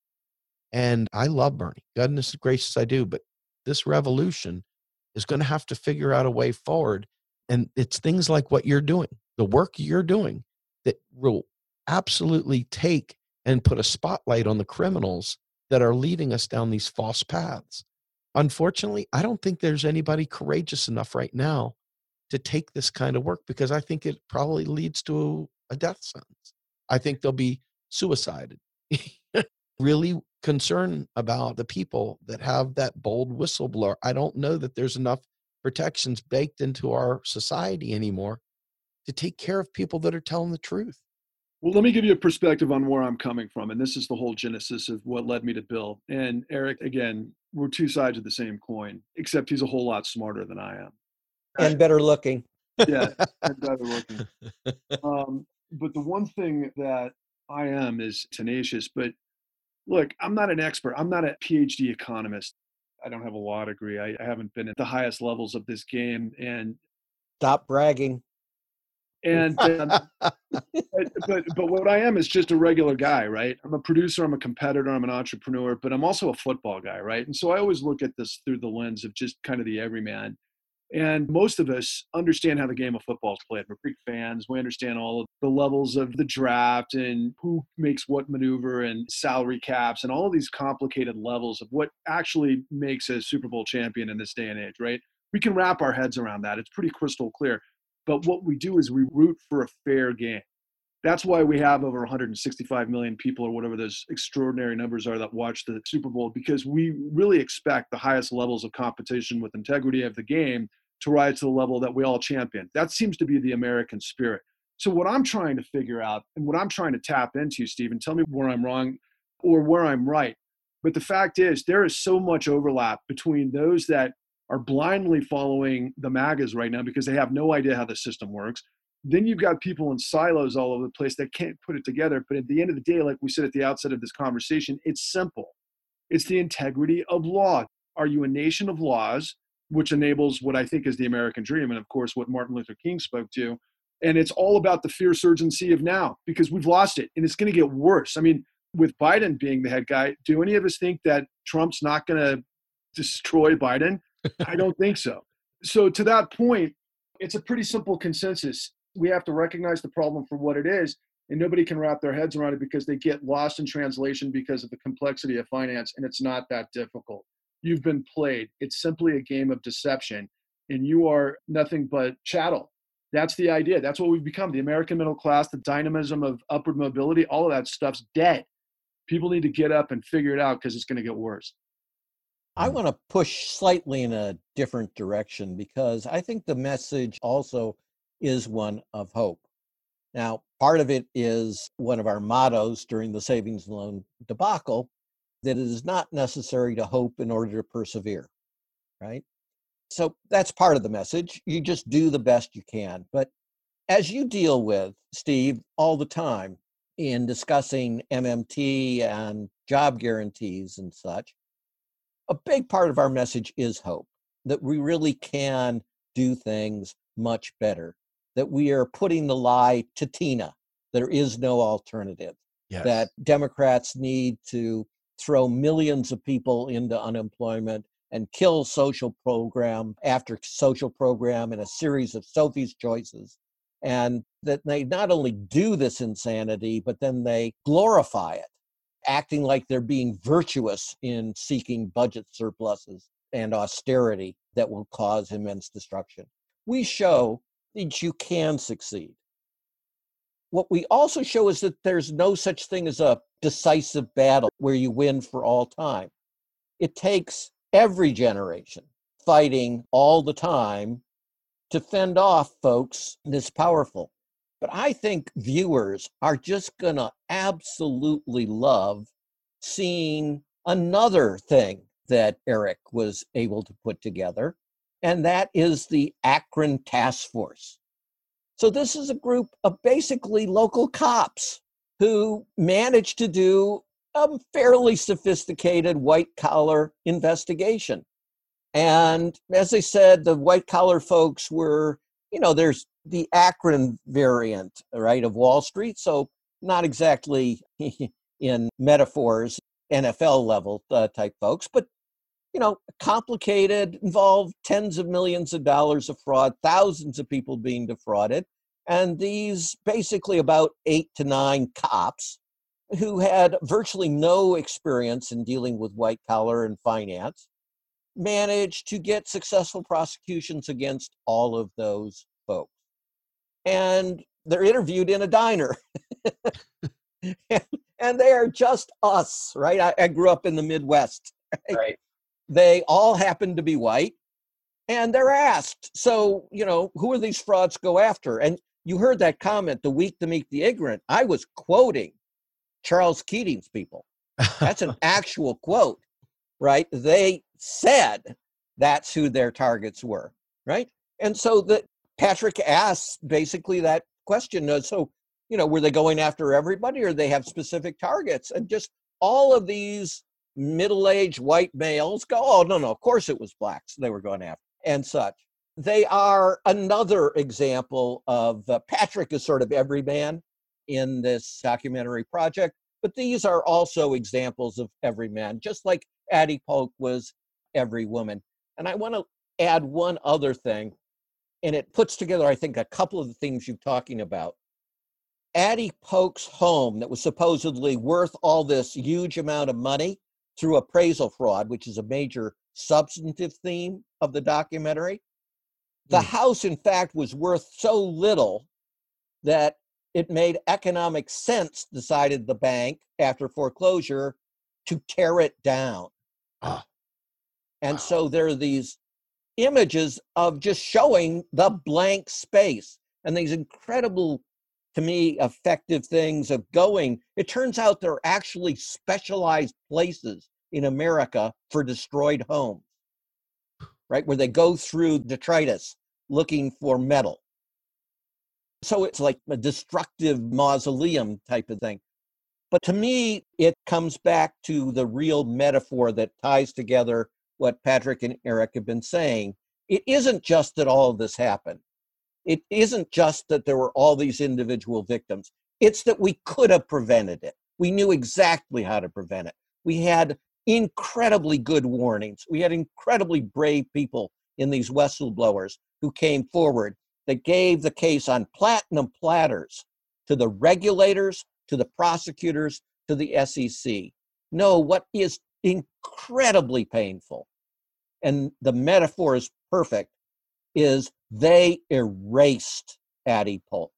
Speaker 8: And I love Bernie. Goodness gracious, I do. But this revolution is going to have to figure out a way forward and it's things like what you're doing, the work you're doing that will absolutely take and put a spotlight on the criminals that are leading us down these false paths. Unfortunately, I don't think there's anybody courageous enough right now to take this kind of work because I think it probably leads to a death sentence. I think they'll be suicided. really concerned about the people that have that bold whistleblower. I don't know that there's enough protections baked into our society anymore to take care of people that are telling the truth.
Speaker 3: Well, let me give you a perspective on where I'm coming from. And this is the whole genesis of what led me to Bill. And Eric, again, we're two sides of the same coin, except he's a whole lot smarter than I am.
Speaker 1: And better looking.
Speaker 3: yeah, and better looking. Um, but the one thing that I am is tenacious. But look, I'm not an expert, I'm not a PhD economist. I don't have a law degree. I, I haven't been at the highest levels of this game. And
Speaker 1: stop bragging.
Speaker 3: And um, but, but but what I am is just a regular guy, right? I'm a producer, I'm a competitor, I'm an entrepreneur, but I'm also a football guy, right? And so I always look at this through the lens of just kind of the everyman. And most of us understand how the game of football is played. We're big fans. We understand all of the levels of the draft and who makes what maneuver and salary caps and all these complicated levels of what actually makes a Super Bowl champion in this day and age, right? We can wrap our heads around that. It's pretty crystal clear. But what we do is we root for a fair game. That's why we have over 165 million people, or whatever those extraordinary numbers are, that watch the Super Bowl, because we really expect the highest levels of competition with integrity of the game to rise to the level that we all champion. That seems to be the American spirit. So, what I'm trying to figure out and what I'm trying to tap into, Stephen, tell me where I'm wrong or where I'm right. But the fact is, there is so much overlap between those that are blindly following the MAGAs right now because they have no idea how the system works. Then you've got people in silos all over the place that can't put it together. But at the end of the day, like we said at the outset of this conversation, it's simple. It's the integrity of law. Are you a nation of laws, which enables what I think is the American dream, and of course what Martin Luther King spoke to? And it's all about the fierce urgency of now because we've lost it and it's going to get worse. I mean, with Biden being the head guy, do any of us think that Trump's not going to destroy Biden? I don't think so. So, to that point, it's a pretty simple consensus. We have to recognize the problem for what it is, and nobody can wrap their heads around it because they get lost in translation because of the complexity of finance, and it's not that difficult. You've been played. It's simply a game of deception, and you are nothing but chattel. That's the idea. That's what we've become. The American middle class, the dynamism of upward mobility, all of that stuff's dead. People need to get up and figure it out because it's going to get worse.
Speaker 1: I want to push slightly in a different direction because I think the message also is one of hope. Now, part of it is one of our mottos during the savings loan debacle that it is not necessary to hope in order to persevere, right? So that's part of the message. You just do the best you can. But as you deal with, Steve, all the time in discussing MMT and job guarantees and such, a big part of our message is hope that we really can do things much better, that we are putting the lie to TINA. There is no alternative.
Speaker 8: Yes.
Speaker 1: That Democrats need to throw millions of people into unemployment and kill social program after social program in a series of Sophie's choices. And that they not only do this insanity, but then they glorify it acting like they're being virtuous in seeking budget surpluses and austerity that will cause immense destruction. We show that you can succeed. What we also show is that there's no such thing as a decisive battle where you win for all time. It takes every generation fighting all the time to fend off folks this powerful. But I think viewers are just going to absolutely love seeing another thing that Eric was able to put together, and that is the Akron Task Force. So, this is a group of basically local cops who managed to do a fairly sophisticated white collar investigation. And as I said, the white collar folks were, you know, there's the Akron variant, right, of Wall Street. So not exactly in metaphors, NFL level uh, type folks, but you know, complicated, involved tens of millions of dollars of fraud, thousands of people being defrauded, and these basically about eight to nine cops who had virtually no experience in dealing with white collar and finance managed to get successful prosecutions against all of those folks and they're interviewed in a diner. and, they are just us, right? I, I grew up in the Midwest.
Speaker 2: Right? right.
Speaker 1: They all happen to be white and they're asked, so, you know, who are these frauds go after? And you heard that comment, the weak to meet the ignorant. I was quoting Charles Keating's people. That's an actual quote, right? They said that's who their targets were, right? And so the, Patrick asks basically that question. So, you know, were they going after everybody or they have specific targets? And just all of these middle aged white males go, oh, no, no, of course it was blacks they were going after and such. They are another example of uh, Patrick is sort of every man in this documentary project, but these are also examples of every man, just like Addie Polk was every woman. And I want to add one other thing and it puts together, I think, a couple of the things you're talking about. Addie Polk's home that was supposedly worth all this huge amount of money through appraisal fraud, which is a major substantive theme of the documentary. The mm. house, in fact, was worth so little that it made economic sense, decided the bank after foreclosure, to tear it down. Ah. And wow. so there are these images of just showing the blank space and these incredible to me effective things of going it turns out there are actually specialized places in america for destroyed homes right? Where they go through detritus looking for metal. So it's like a destructive mausoleum type of thing. But to me, it comes back to the real metaphor that ties together what Patrick and Eric have been saying. It isn't just that all of this happened. It isn't just that there were all these individual victims. It's that we could have prevented it. We knew exactly how to prevent it. We had incredibly good warnings. We had incredibly brave people in these whistleblowers who came forward that gave the case on platinum platters to the regulators, to the prosecutors, to the SEC. No, what is incredibly painful, and the metaphor is perfect, is they erased Addie Polk.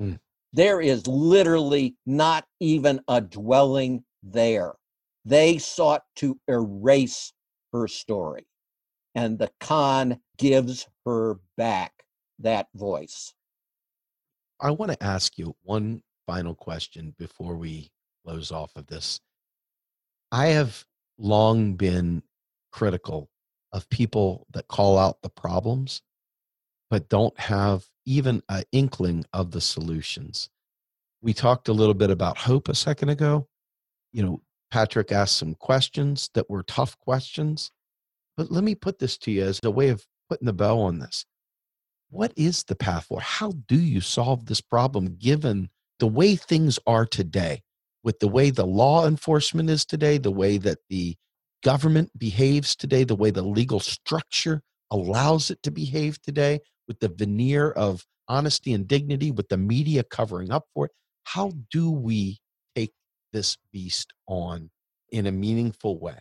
Speaker 8: Mm.
Speaker 1: There is literally not even a dwelling there. They sought to erase her story, and the con gives her back that voice.
Speaker 8: I want to ask you one final question before we close off of this. I have long been critical of people that call out the problems but don't have even an inkling of the solutions. We talked a little bit about hope a second ago. You know, Patrick asked some questions that were tough questions. But let me put this to you as a way of putting the bow on this. What is the path forward? How do you solve this problem given the way things are today, with the way the law enforcement is today, the way that the government behaves today, the way the legal structure allows it to behave today, with the veneer of honesty and dignity, with the media covering up for it? How do we this beast on in a meaningful way?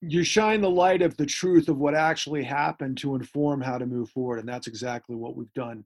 Speaker 3: You shine the light of the truth of what actually happened to inform how to move forward. And that's exactly what we've done.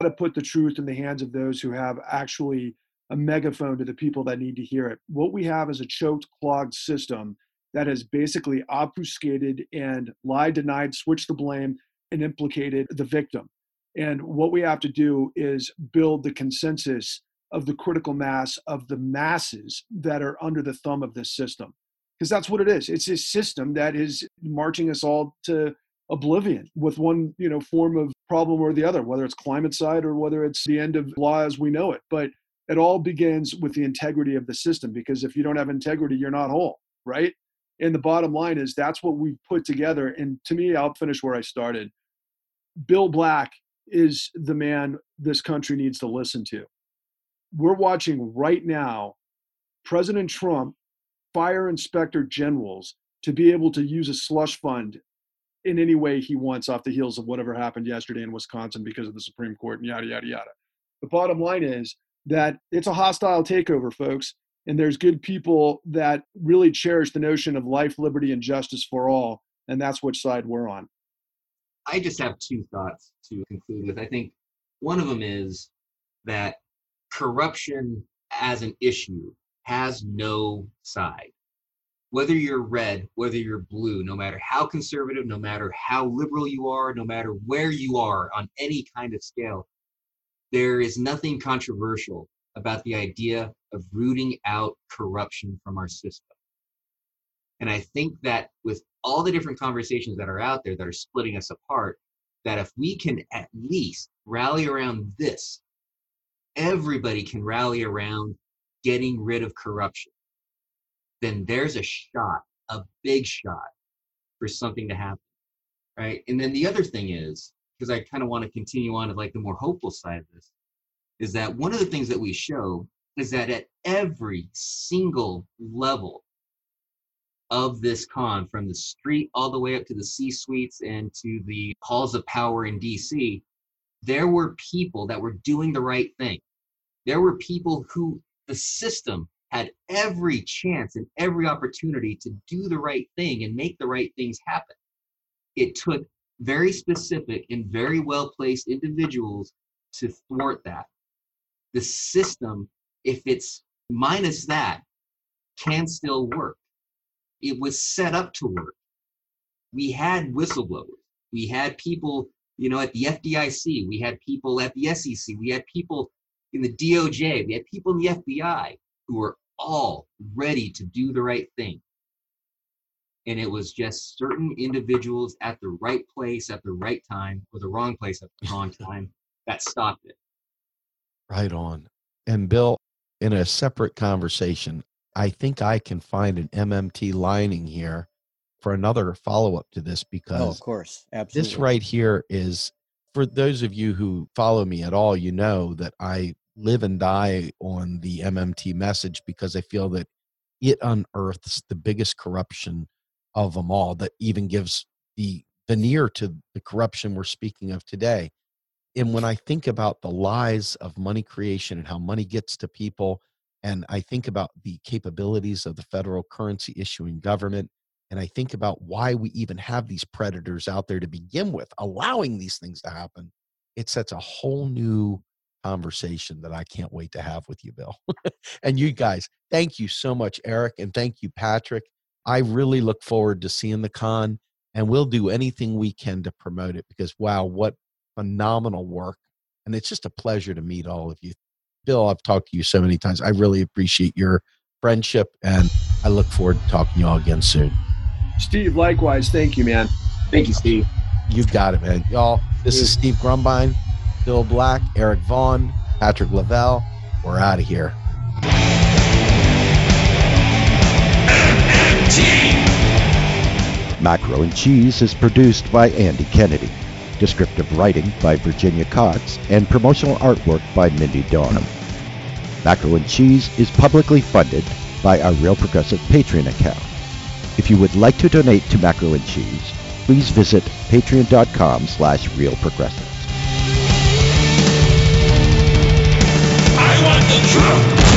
Speaker 3: How to put the truth in the hands of those who have actually a megaphone to the people that need to hear it. What we have is a choked, clogged system that has basically obfuscated and lied, denied, switched the blame, and implicated the victim. And what we have to do is build the consensus of the critical mass of the masses that are under the thumb of this system. Because that's what it is. It's a system that is marching us all to oblivion with one, you know, form of problem or the other, whether it's climate side or whether it's the end of law as we know it. But it all begins with the integrity of the system because if you don't have integrity, you're not whole, right? And the bottom line is that's what we put together. And to me, I'll finish where I started. Bill Black is the man this country needs to listen to. We're watching right now President Trump fire inspector generals to be able to use a slush fund in any way he wants off the heels of whatever happened yesterday in Wisconsin because of the Supreme Court and yada, yada, yada. The bottom line is that it's a hostile takeover, folks. And there's good people that really cherish the notion of life, liberty, and justice for all. And that's which side we're on.
Speaker 2: I just have two thoughts to conclude with. I think one of them is that corruption as an issue has no side. Whether you're red, whether you're blue, no matter how conservative, no matter how liberal you are, no matter where you are on any kind of scale, there is nothing controversial about the idea of rooting out corruption from our system. And I think that with all the different conversations that are out there that are splitting us apart, that if we can at least rally around this, everybody can rally around getting rid of corruption, then there's a shot, a big shot for something to happen. Right. And then the other thing is, because I kind of want to continue on to like the more hopeful side of this, is that one of the things that we show is that at every single level of this con, from the street all the way up to the C suites and to the halls of power in DC, there were people that were doing the right thing. There were people who the system had every chance and every opportunity to do the right thing and make the right things happen. It took very specific and very well placed individuals to thwart that. The system, if it's minus that, can still work it was set up to work. We had whistleblowers. We had people, you know, at the FDIC. We had people at the SEC. We had people in the DOJ. We had people in the FBI who were all ready to do the right thing. and it was just certain individuals at the right place at the right time or the wrong place at the wrong time that stopped it.
Speaker 8: Right on. And Bill, in a separate conversation, I think I can find an MMT lining here for another follow up to this because
Speaker 1: oh, of course, absolutely.
Speaker 8: This right here is for those of you who follow me at all, you know that I live and die on the MMT message because I feel that it unearths the biggest corruption of them all that even gives the veneer to the corruption we're speaking of today. And when I think about the lies of money creation and how money gets to people, and I think about the capabilities of the federal currency issuing government, and I think about why we even have these predators out there to begin with, allowing these things to happen, it sets a whole new conversation that I can't wait to have with you, Bill. and you guys, thank you so much, Eric, and thank you, Patrick. I really look forward to seeing the con, and we'll do anything we can to promote it because, wow, what phenomenal work. And it's just a pleasure to meet all of you. Bill, I've talked to you so many times. I really appreciate your friendship, and I look forward to talking to you all again soon.
Speaker 3: Steve, likewise. Thank you, man.
Speaker 2: Thank you, Steve.
Speaker 8: You've got it, man. Y'all, this is Steve Grumbine, Bill Black, Eric Vaughn, Patrick Lavelle. We're out of here.
Speaker 9: Macro and Cheese is produced by Andy Kennedy. Descriptive writing by Virginia Cox and promotional artwork by Mindy Donham. Macro and Cheese is publicly funded by our Real Progressive Patreon account. If you would like to donate to Macro and Cheese, please visit patreon.com slash realprogressives.
Speaker 5: I want the truth.